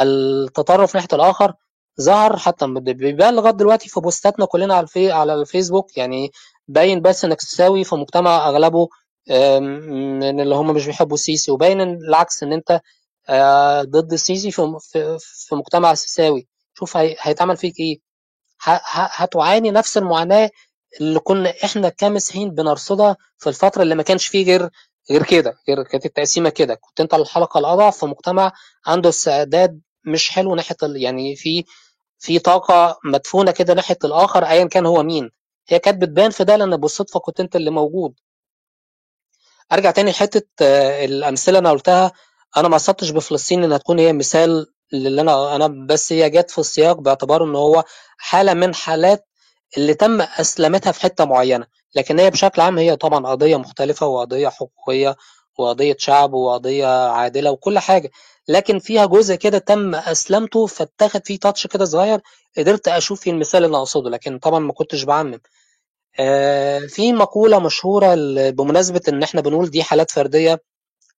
التطرف ناحية الآخر ظهر حتى بيبان لغاية دلوقتي في بوستاتنا كلنا على الفي على الفيسبوك. يعني باين بس إنك تساوي في مجتمع أغلبه من اللي هم مش بيحبوا السيسي وباين العكس إن أنت آه، ضد السيسي في في, مجتمع سيساوي شوف هي- هيتعمل فيك إيه. هتعاني نفس المعاناة اللي كنا إحنا كمسيحيين بنرصدها في الفترة اللي ما كانش فيه غير غير كده غير كانت التقسيمة كده. كنت أنت الحلقة الأضعف في مجتمع عنده استعداد مش حلو ناحية ال- يعني في في طاقة مدفونة كده ناحية الآخر أيا كان هو مين. هي كانت بتبان في ده لأن بالصدفة كنت أنت اللي موجود. أرجع تاني لحتة آه، الأمثلة أنا قلتها. أنا ما قصدتش بفلسطين إنها تكون هي مثال اللي أنا أنا بس هي جت في السياق باعتبار إن هو حالة من حالات اللي تم اسلمتها في حتة معينة لكن هي بشكل عام هي طبعا قضية مختلفة وقضية حقوقية وقضية شعب وقضية عادلة وكل حاجة لكن فيها جزء كده تم اسلمته فاتاخد فيه تاتش كده صغير قدرت أشوف فيه المثال اللي أقصده لكن طبعا ما كنتش بعمم. آه، في مقولة مشهورة بمناسبة إن إحنا بنقول دي حالات فردية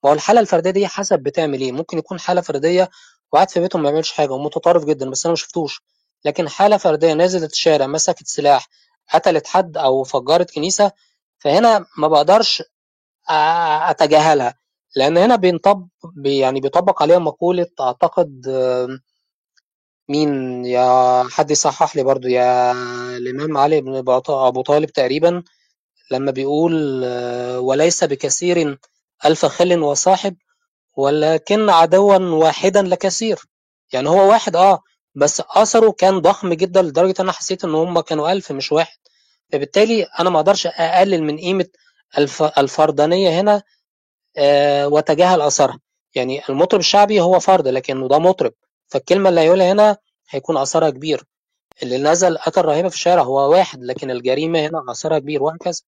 ما هو الحالة الفردية دي حسب بتعمل إيه؟ ممكن يكون حالة فردية وقاعد في بيته ما بيعملش حاجة ومتطرف جدا بس أنا ما شفتوش. لكن حالة فردية نزلت الشارع مسكت سلاح قتلت حد أو فجرت كنيسة فهنا ما بقدرش أتجاهلها. لأن هنا بينطب بي- يعني بيطبق عليها مقولة أعتقد مين؟ يا حد يصحح لي برضو يا الإمام علي بن أبو طالب تقريبا لما بيقول وليس بكثير ألف خل وصاحب ولكن عدوا واحدا لكثير. يعني هو واحد آه بس أثره كان ضخم جدا لدرجة أنا حسيت إن هم كانوا ألف مش واحد. فبالتالي أنا ما أقدرش أقلل من قيمة الف... الفردانية هنا آه وأتجاهل أثرها. يعني المطرب الشعبي هو فرد لكنه ده مطرب. فالكلمة اللي هيقولها هنا هيكون أثرها كبير. اللي نزل قتل رهيبة في الشارع هو واحد لكن الجريمة هنا أثرها كبير وهكذا.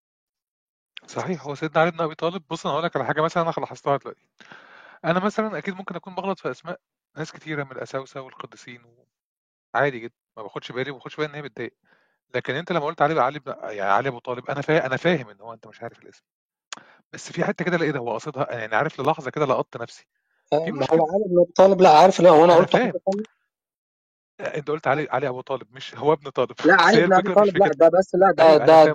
صحيح هو سيدنا علي بن أبي طالب. بص أنا هقول لك على حاجة مثلا أنا لاحظتها دلوقتي. أنا مثلا أكيد ممكن أكون بغلط في أسماء ناس كتيرة من الأساوسة والقديسين عادي جدا ما باخدش بالي وما باخدش بالي إن هي بتضايق. لكن أنت لما قلت علي علي بن يعني علي أبو طالب أنا فا... أنا فاهم إن هو أنت مش عارف الاسم. بس في حتة كده لقيت هو قصدها يعني عارف للحظة كده لقطت نفسي. في ما مشكلة؟ هو علي بن ابي طالب لا عارف لا هو أنا أنا قلت فاهم. انت قلت علي علي أبو طالب مش هو ابن طالب. لا علي هي بن ابي الفكرة مش طالب لا ده بس لا ده أيوه أنا ده ده,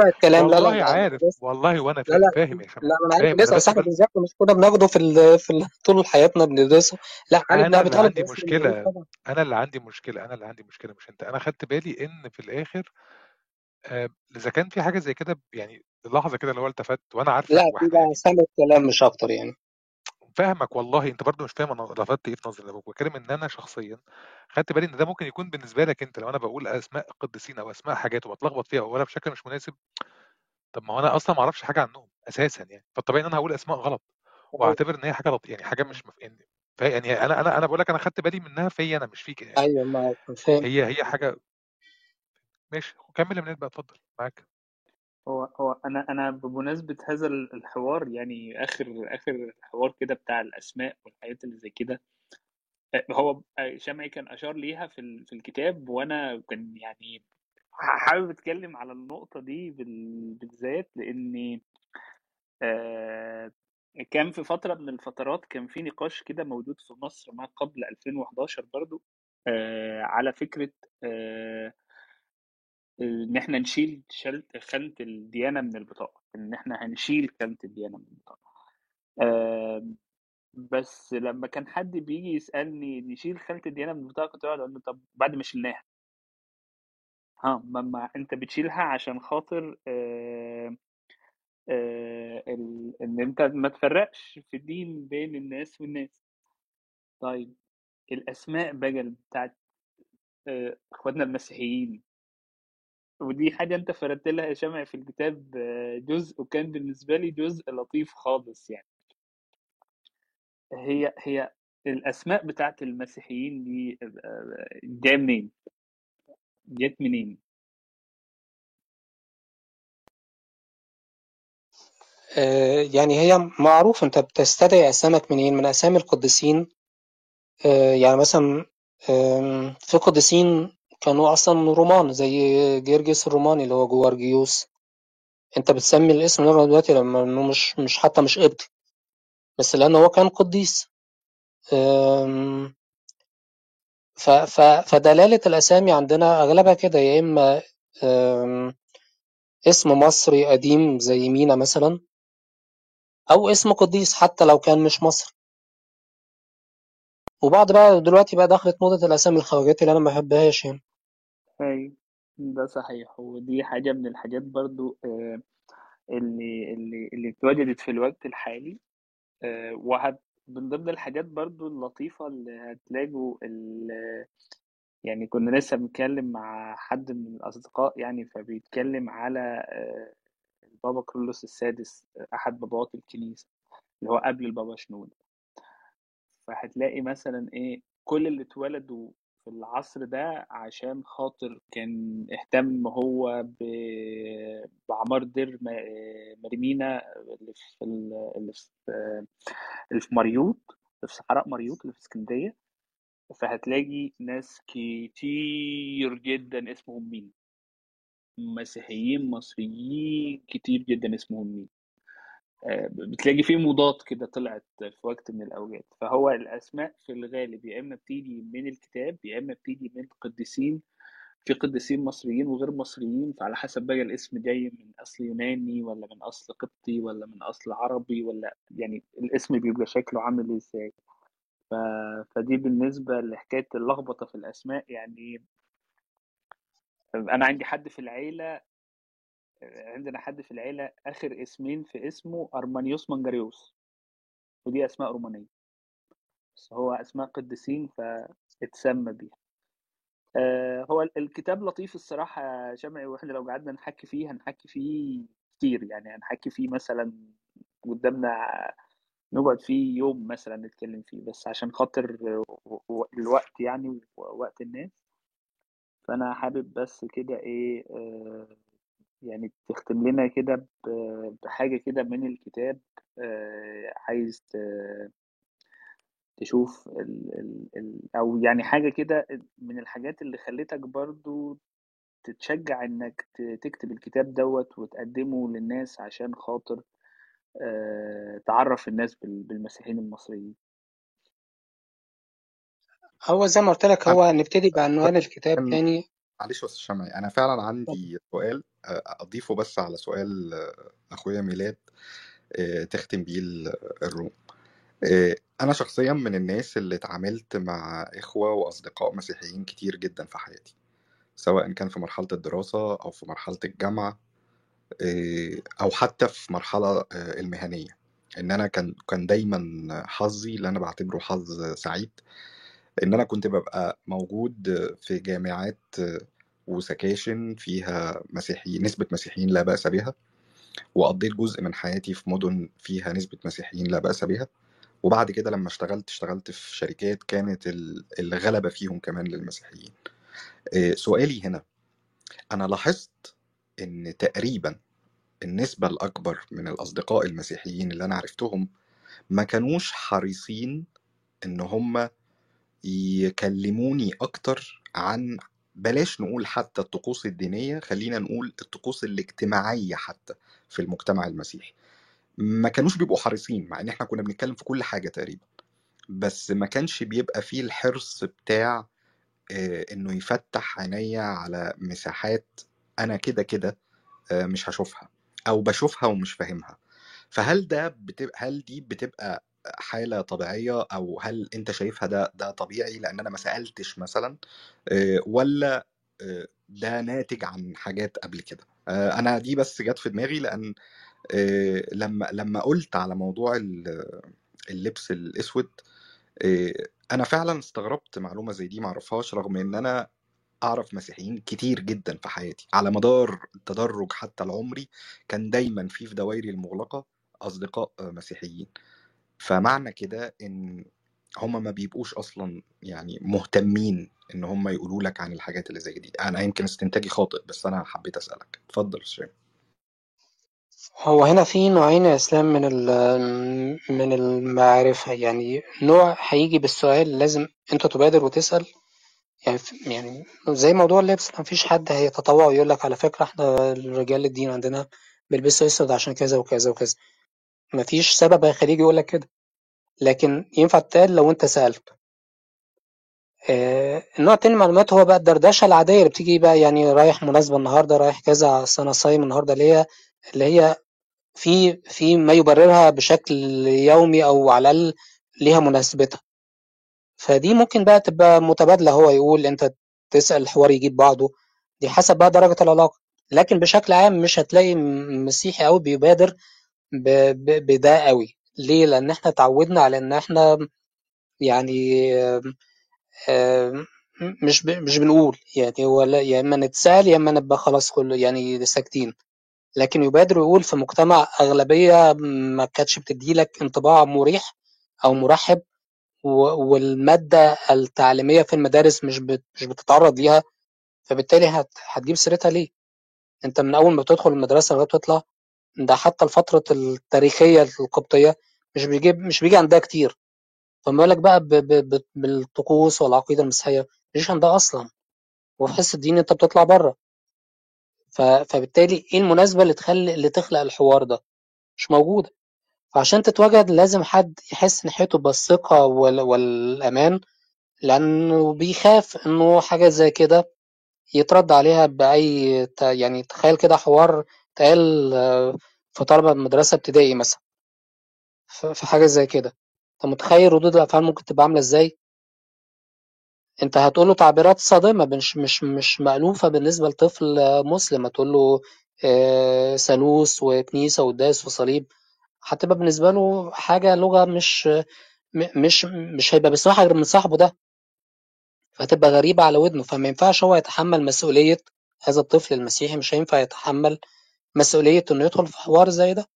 ده كلام لا لا والله لا عارف والله وأنا لا. لا فاهم يا لا أنا عارف. بس إحنا بل... بنذاكره مش كنا بناخده في ال... في. طول حياتنا بندرسه. لا علي بن أنا ابي اللي طالب عندي ده طبعا. أنا اللي عندي مشكلة أنا اللي عندي مشكلة مش أنت. أنا خدت بالي إن في الآخر آه، إذا كان في حاجة زي كده يعني لحظة كده اللي هو التفت وأنا لا عارفك في وإحنا بقى يعني سمع كلام مش أكتر يعني. فاهمك والله أنت برضو مش فاهم أنا لفتت إيه في نظري أنا بتكلم إن أنا شخصيا خدت بالي إن ده ممكن يكون بالنسبة لك أنت لو أنا بقول أسماء قديسين أو أسماء حاجات وبتلخبط فيها أنا بشكل مش مناسب طب ما هو أنا أصلا ما أعرفش حاجة عنهم أساسا يعني فالطبيعي إن أنا هقول أسماء غلط وهعتبر إن هي حاجة لط... يعني حاجة مش مف... يعني يعني أنا أنا أنا بقول لك أنا خدت بالي منها فيا أنا مش فيك يعني. أيوه ما فاهم. هي هي حاجة ماشي كمل يا منال بقى اتفضل معاك. هو هو أنا أنا بمناسبة هذا الحوار يعني آخر آخر حوار كده بتاع الأسماء والحاجات اللي زي كده هو شمعي كان أشار ليها في في الكتاب وأنا كان يعني حابب أتكلم على النقطة دي بال- بالذات لاني آه، كان في فترة من الفترات كان في نقاش كده موجود في مصر ما قبل 2011 برضو آه، على فكرة آه، إن إحنا نشيل شلت خانه الديانة من البطاقة إن إحنا هنشيل خانه الديانة من البطاقة آه، بس لما كان حد بيجي يسألني نشيل خانه الديانة من البطاقة كنت أقول له طب بعد ما شلناها ها ما, ما أنت بتشيلها عشان خاطر آه آه. إن أنت ما تفرقش في الدين بين الناس والناس طيب الأسماء بقى بتاعت آه اخواتنا المسيحيين ودي حاجة أنت فردت لها يا شمع في الكتاب آه، جزء وكان بالنسبة لي جزء لطيف خالص يعني. هي هي الأسماء بتاعت المسيحيين دي آه، جاية منين؟ جت منين؟ آه، يعني هي معروف أنت بتستدعي أسامك منين؟ من أسامي القديسين. يعني مثلا في قديسين كانوا أصلا رومان زي جرجس الروماني اللي هو جوارجيوس. أنت بتسمي الاسم ده دلوقتي لما إنه مش مش حتى مش قبطي. بس لأنه هو كان قديس. فدلالة الأسامي عندنا أغلبها كده يا آم، اسم مصري قديم زي مينا مثلا أو اسم قديس حتى لو كان مش مصري. وبعض بقى دلوقتي بقى دخلت موضة الأسامي الخواجات اللي أنا ما بحبهاش يعني. أي ده صحيح. ودي حاجة من الحاجات برضو آه، اللي اللي اللي اتوجدت في الوقت الحالي. آه، وهت من ضمن الحاجات برضو اللطيفة اللي هتلاقوا يعني كنا لسه بنتكلم مع حد من الأصدقاء يعني فبيتكلم على آه، البابا كرولوس السادس أحد بابوات الكنيسة اللي هو قبل البابا شنودة. فهتلاقي مثلا إيه كل اللي اتولدوا في العصر ده عشان خاطر كان اهتم هو بعمار دير مريمينا اللي في ال- اللي في اللي في مريوط في صحراء مريوط اللي في اسكندرية. فهتلاقي ناس كتير جدا اسمهم مين؟ مسيحيين مصريين كتير جدا اسمهم مين؟ بتلاقي في موضات كده طلعت في وقت من الأوقات. فهو الأسماء في الغالب يا إما بتيجي من الكتاب يا إما بتيجي من قديسين. في قديسين مصريين وغير مصريين فعلى حسب بقى الاسم جاي من أصل يوناني ولا من أصل قبطي ولا من أصل عربي ولا يعني الاسم بيبقى شكله عامل إزاي. ف... فدي بالنسبة لحكاية اللخبطة في الأسماء. يعني أنا عندي حد في العيلة عندنا حد في العيلة آخر اسمين في اسمه أرمانيوس منجريوس ودي أسماء رومانية. بس هو أسماء قديسين فاتسمى بيها. آه، هو الكتاب لطيف الصراحة يا شمعي وإحنا لو قعدنا نحكي فيه هنحكي فيه كتير. يعني هنحكي فيه مثلا قدامنا نقعد فيه يوم مثلا نتكلم فيه. بس عشان خاطر الوقت يعني ووقت الناس. فأنا حابب بس كده إيه آه، يعني تختم لنا كده ب- بحاجة كده من الكتاب آه، عايز ت- تشوف ال ال ال أو يعني حاجة كده من الحاجات اللي خلتك برضو تتشجع إنك ت- تكتب الكتاب دوت وتقدمه للناس عشان خاطر آه، تعرف الناس بال- بالمسيحيين المصريين. هو زي ما قلت لك هو نبتدي بعنوان الكتاب تاني. معلش يا أستاذ شمعي أنا فعلا عندي سؤال. أضيفه بس على سؤال أخويا ميلاد تختم بيه ال- الروم. أنا شخصيا من الناس اللي اتعاملت مع إخوة وأصدقاء مسيحيين كتير جدا في حياتي. سواء كان في مرحلة الدراسة أو في مرحلة الجامعة أو حتى في مرحلة المهنية. إن أنا كان كان دايما حظي اللي أنا بعتبره حظ سعيد إن أنا كنت ببقى موجود في جامعات وسكاشن فيها مسيحيين نسبة مسيحيين لا بأس بها وقضيت جزء من حياتي في مدن فيها نسبة مسيحيين لا بأس بها وبعد كده لما اشتغلت اشتغلت في شركات كانت ال- الغلبة فيهم كمان للمسيحيين. إيه، سؤالي هنا. أنا لاحظت إن تقريبا النسبة الأكبر من الأصدقاء المسيحيين اللي أنا عرفتهم ما كانوش حريصين إن هم يكلموني أكتر عن بلاش نقول حتى الطقوس الدينية خلينا نقول الطقوس الاجتماعية حتى في المجتمع المسيحي. ما كانوش بيبقوا حريصين مع إن إحنا كنا بنتكلم في كل حاجة تقريبا. بس ما كانش بيبقى فيه الحرص بتاع آه، إنه يفتح عينيا على مساحات أنا كده كده آه، مش هشوفها أو بشوفها ومش فاهمها. فهل ده بتبقى هل دي بتبقى حالة طبيعية أو هل أنت شايفها ده ده طبيعي لأن أنا ما سألتش مثلا ولا ده ناتج عن حاجات قبل كده. أنا دي بس جت في دماغي لأن لما لما قلت على موضوع ال- اللبس الأسود أنا فعلا استغربت معلومة زي دي معرفهاش رغم إن أنا أعرف مسيحيين كتير جدا في حياتي على مدار التدرج حتى العمري كان دايما في في دوائري المغلقة أصدقاء مسيحيين. فمعنى كده إن هما ما بيبقوش أصلا يعني مهتمين إن هما يقولوا لك عن الحاجات اللي زي دي. أنا يمكن استنتاجي خاطئ بس أنا حبيت أسألك. اتفضل شيخ. هو هنا في نوعين يا إسلام من من المعرفة. يعني نوع هيجي بالسؤال لازم أنت تبادر وتسأل. يعني يعني زي موضوع اللبس ما فيش حد هيتطوع ويقول لك على فكرة إحنا رجال الدين عندنا بيلبسوا أسود عشان كذا وكذا وكذا. ما فيش سبب هيخليه يقول لك كده. لكن ينفع تتقال لو انت سألت آه، النوع التاني من المعلومات هو بقى الدردشة العادية اللي بتيجي بقى يعني رايح مناسبة النهاردة رايح كذا أصل أنا صايم النهاردة اللي هي اللي هي في في ما يبررها بشكل يومي أو على الأقل ليها مناسبتها. فدي ممكن بقى تبقى متبادلة هو يقول أنت تسأل الحوار يجيب بعضه دي حسب بقى درجة العلاقة. لكن بشكل عام مش هتلاقي مسيحي أوي بيبادر بده أوي ليه؟ لأن إحنا اتعودنا على إن إحنا يعني مش. مش بنقول يعني هو يا إما نتسأل يا إما نبقى خلاص كله يعني ساكتين لكن يبادر يقول في مجتمع أغلبية ما كانتش بتديلك انطباع مريح أو مرحب و- والمادة التعليمية في المدارس مش. مش بتتعرض ليها فبالتالي هت... هتجيب سيرتها ليه؟ أنت من أول ما بتدخل المدرسة لغاية تطلع ده حتى الفترة التاريخية القبطية مش بيجيب مش بيجي عندها كتير فما بالك بقى. بالطقوس والعقيدة المسيحية مفيش عندها أصلا وفي حصة الدين أنت بتطلع بره. فبالتالي إيه المناسبة اللي تخلي اللي تخلق الحوار ده مش موجودة فعشان تتواجد لازم حد يحس ناحيته بالثقة وال... والأمان لأنه بيخاف إنه حاجة زي كده يترد عليها بأي. يعني تخيل كده حوار اتقال آه، في طلبة مدرسة ابتدائي مثلا في حاجة زي كده. أنت متخيل ردود الأفعال ممكن تبقى عاملة إزاي؟ أنت هتقول له تعبيرات صادمة مش مش مش مألوفة بالنسبة لطفل آه، مسلم. هتقول له آه، ثالوث وكنيسة وقداس وصليب. هتبقى بالنسبة له حاجة لغة مش مش مش هيبقى بيسمعها غير من صاحبه ده. فهتبقى غريبة على ودنه. فما ينفعش هو يتحمل مسؤولية هذا الطفل المسيحي مش هينفع يتحمل مسؤولية إنه يدخل في حوار زي ده.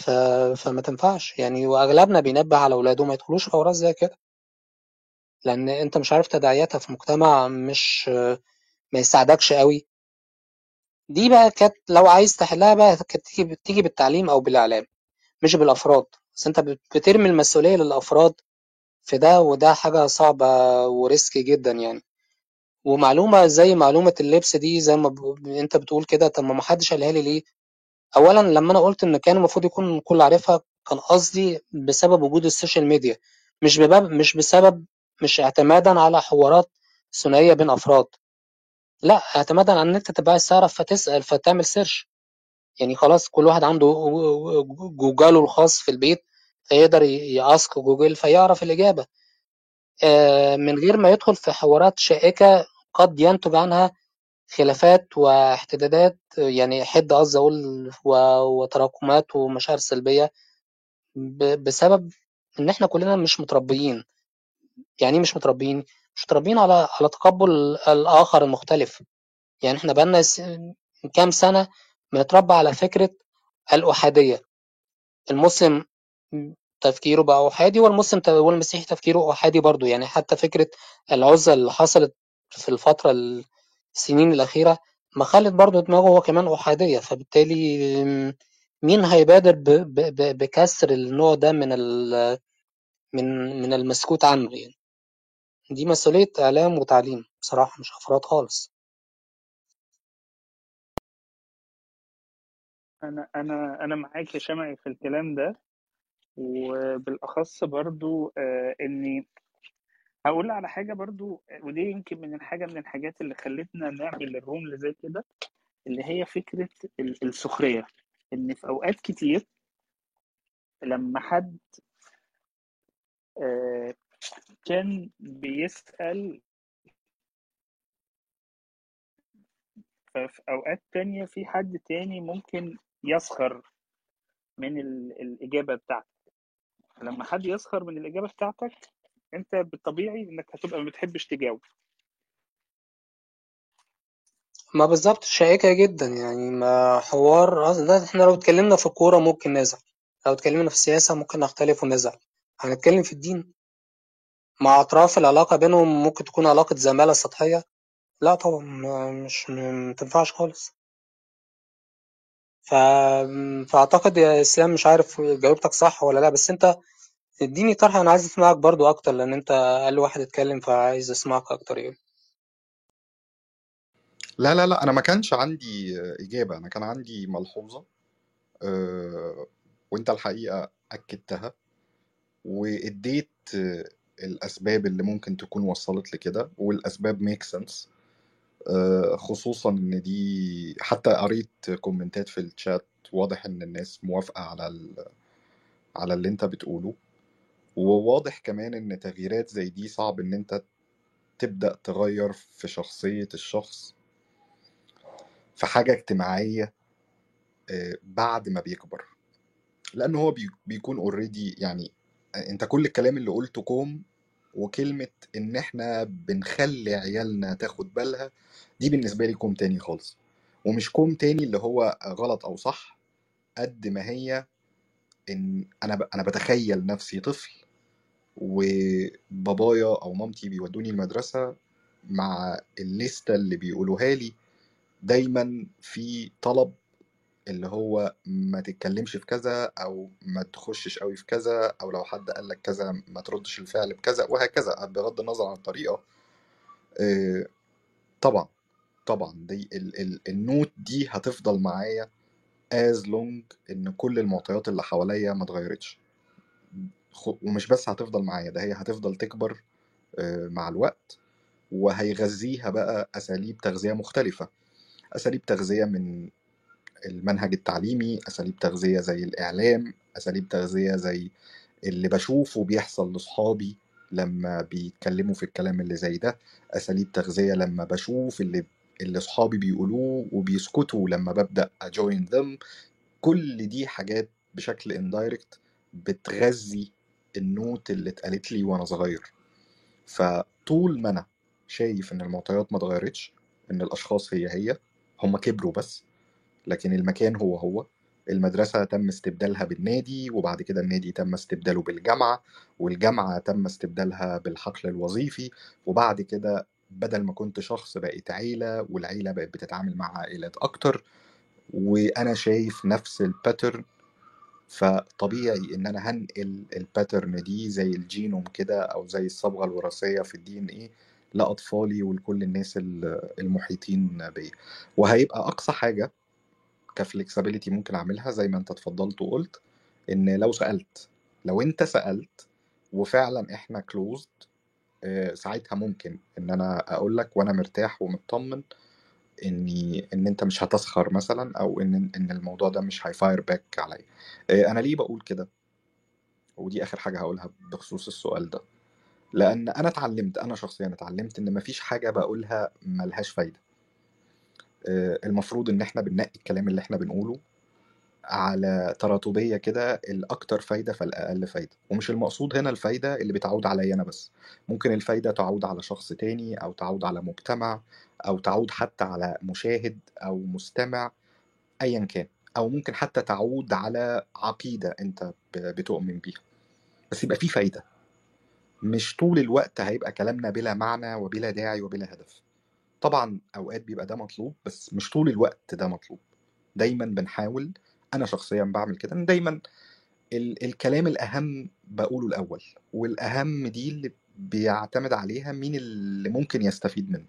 ف... فما تنفعش. يعني وأغلبنا بينبه على أولاده ما يدخلوش في حوارات زي كده. لأن أنت مش عارف تداعياتها في مجتمع مش ما يساعدكش قوي دي بقى كانت لو عايز تحلها بقى كانت تيجي تيجي بالتعليم أو بالإعلام مش بالأفراد. بس بت- بترمي المسؤولية للأفراد في ده وده حاجة صعبة و risky جدا يعني. ومعلومة زي معلومة اللبس دي زي ما ب... انت بتقول كده طب ما محدش قالها لي ليه؟ اولا لما أنا قلت إن كان المفروض يكون الكل عارفها كان قصدي بسبب وجود السوشيال ميديا مش بباب مش بسبب مش اعتمادا على حوارات ثنائية بين أفراد. لا اعتمادا على إن أنت تبقى عايز تعرف فتسأل فتعمل search يعني خلاص كل واحد عنده جوجله الخاص في البيت فيقدر يأسك جوجل فيعرف الإجابة. آه، من غير ما يدخل في حوارات شائكة قد ينتج عنها خلافات واحتدادات يعني حدة قصدي أقول و- وتراكمات ومشاعر سلبية ب- بسبب إن إحنا كلنا مش متربيين. يعني إيه مش متربيين؟ مش متربيين على على تقبل الآخر المختلف. يعني إحنا بقالنا كام سنة بنتربى على فكرة الأحادية. المسلم تفكيره بقى أحادي والمسلم والمسيحي تفكيره أحادي برضو. يعني حتى فكرة العزلة اللي حصلت في الفترة السنين الأخيرة ما خلت برضو دماغه هو كمان أحادية. فبالتالي مين هيبادر بكسر النوع ده من من من المسكوت عنه يعني؟ دي مسؤولية إعلام وتعليم. بصراحة مش أفراد خالص. أنا أنا أنا معاك يا شمعي في الكلام ده. وبالأخص برضو آه، إني هقول على حاجة برضو ودي يمكن من الحاجة من الحاجات اللي خلتنا نعمل الروم اللي زي كده اللي هي فكرة ال- السخرية. إن في أوقات كتير لما حد آه، كان بيسأل ففي أوقات تانية في حد تاني ممكن يسخر من ال- الإجابة بتاعتك. لما حد يسخر من الإجابة بتاعتك أنت بالطبيعي إنك هتبقى ما بتحبش تجاوب. ما بالظبط شائكة جدا. يعني ما حوار ده إحنا لو اتكلمنا في الكورة ممكن نزعل. لو اتكلمنا في السياسة ممكن نختلف ونزعل. هنتكلم في الدين. مع أطراف العلاقة بينهم ممكن تكون علاقة زمالة سطحية. لا طبعا مش ما تنفعش خالص. ف... فأعتقد يا إسلام مش عارف جاوبتك صح ولا لا بس أنت اديني طرح أنا عايز أسمعك برضو أكتر لأن أنت أقل واحد اتكلم فعايز أسمعك أكتر يعني لا لا لا أنا ما كانش عندي إجابة أنا كان عندي ملحوظة أه وأنت الحقيقة أكدتها وإديت آه، الأسباب اللي ممكن تكون وصلت لكده والأسباب make sense خصوصا إن دي حتى قريت comment ات في الشات واضح إن الناس موافقة على. على اللي أنت بتقوله وواضح كمان إن تغييرات زي دي صعب إن أنت تبدأ تغير في شخصية الشخص. في حاجة اجتماعية آه، بعد ما بيكبر. لأن هو بي- بيكون already يعني أنت كل الكلام اللي قلته كوم وكلمة إن إحنا بنخلي عيالنا تاخد بالها دي بالنسبة لي كوم تاني خالص. ومش كوم تاني اللي هو غلط أو صح قد ما هي إن أنا. أنا بتخيل نفسي طفل. وبابايا أو مامتي بيودوني المدرسة مع ال list ة اللي بيقولوها لي. دايما في طلب اللي هو ما تتكلمش في كذا أو ما تخشش قوي في كذا أو لو حد قال لك كذا ما تردش الفعل بكذا وهكذا بغض النظر عن الطريقة. آه، طبعا طبعا دي ال ال ال note دي هتفضل معايا as long إن كل المعطيات اللي حواليا ما اتغيرتش. ومش بس هتفضل معايا ده هي هتفضل تكبر آه، مع الوقت وهيغذيها بقى أساليب تغذية مختلفة. أساليب تغذية من المنهج التعليمي أساليب تغذية زي الإعلام أساليب تغذية زي اللي بشوفه بيحصل لصحابي لما بيتكلموا في الكلام اللي زي ده. أساليب تغذية لما بشوف اللي اللي صحابي بيقولوه وبيسكتوا لما ببدأ أجوين them. كل دي حاجات بشكل indirect بتغذي ال note اللي اتقالت لي وأنا صغير. فطول ما أنا شايف إن المعطيات ما اتغيرتش إن الأشخاص هي هي هم كبروا بس لكن المكان هو هو. المدرسة تم استبدالها بالنادي وبعد كده النادي تم استبداله بالجامعة والجامعة تم استبدالها بالحقل الوظيفي وبعد كده بدل ما كنت شخص بقيت عيلة والعيلة بقت بتتعامل مع عائلات أكتر. وأنا شايف نفس ال pattern فطبيعي إن أنا هنقل ال pattern دي زي الجينوم كده أو زي الصبغة الوراثية في ال DNA لأطفالي ولكل الناس ال- المحيطين بيا. وهيبقى أقصى حاجة ك flexibility ممكن أعملها زي ما أنت اتفضلت وقلت إن لو سألت لو أنت سألت وفعلا إحنا closed ساعتها ممكن إن أنا أقول لك وأنا مرتاح ومطمن إني إن أنت مش هتسخر مثلا أو إن إن الموضوع ده مش هيفاير باك عليا. آه، أنا ليه بقول كده؟ ودي آخر حاجة هقولها بخصوص السؤال ده. لأن أنا اتعلمت أنا شخصيا اتعلمت إن مفيش حاجة بقولها ملهاش فايدة. آه، المفروض إن إحنا بننقي الكلام اللي إحنا بنقوله على تراتبية كده الأكتر فايدة فالأقل فايدة ومش المقصود هنا الفايدة اللي بتعود عليا أنا بس ممكن الفايدة تعود على شخص تاني أو تعود على مجتمع أو تعود حتى على مشاهد أو مستمع أيا كان أو ممكن حتى تعود على عقيدة أنت ب- بتؤمن بيها. بس يبقى في فايدة. مش طول الوقت هيبقى كلامنا بلا معنى وبلا داعي وبلا هدف. طبعا أوقات بيبقى ده مطلوب بس مش طول الوقت ده مطلوب. دايما بنحاول أنا شخصيا بعمل كده إن دايما ال الكلام الأهم بقوله الأول والأهم دي اللي بيعتمد عليها مين اللي ممكن يستفيد منه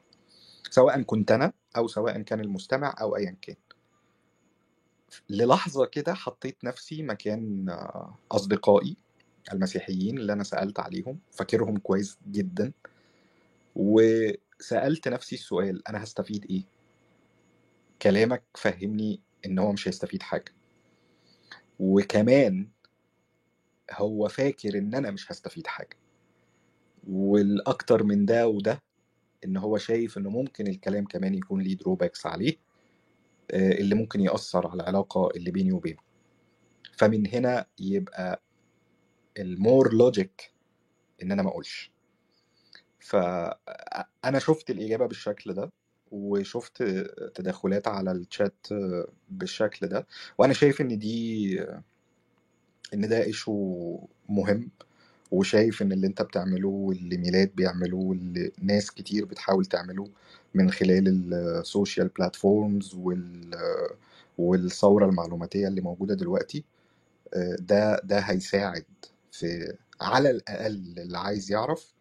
سواء كنت أنا أو سواء كان المستمع أو أيا كان للحظة كده حطيت نفسي مكان أصدقائي المسيحيين اللي أنا سألت عليهم فاكرهم كويس جدا وسألت نفسي السؤال أنا هستفيد إيه؟ كلامك فهمني إن هو مش هيستفيد حاجة وكمان هو فاكر إن أنا مش هستفيد حاجة. والأكتر من ده وده إن هو شايف إنه ممكن الكلام كمان يكون ليه drawbacks عليه آه، اللي ممكن يأثر على العلاقة اللي بيني وبينه. فمن هنا يبقى ال more logic إن أنا ما أقولش. فأنا شفت الإجابة بالشكل ده. وشفت تدخلات على الشات بالشكل ده وأنا شايف إن دي إن ده issue مهم وشايف إن اللي أنت بتعمله واللي ميلاد بيعمله واللي ناس كتير بتحاول تعمله من خلال ال social platforms وال والثورة المعلوماتية اللي موجودة دلوقتي آه، ده ده هيساعد في على الأقل اللي عايز يعرف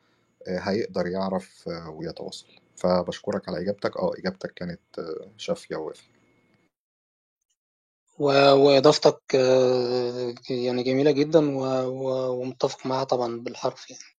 آه، هيقدر يعرف آه، ويتواصل. فبشكرك على إجابتك. آه إجابتك كانت آه، شافية ووافية. وإضافتك آه، يعني جميلة جدا ومتفق معاها طبعا بالحرف يعني.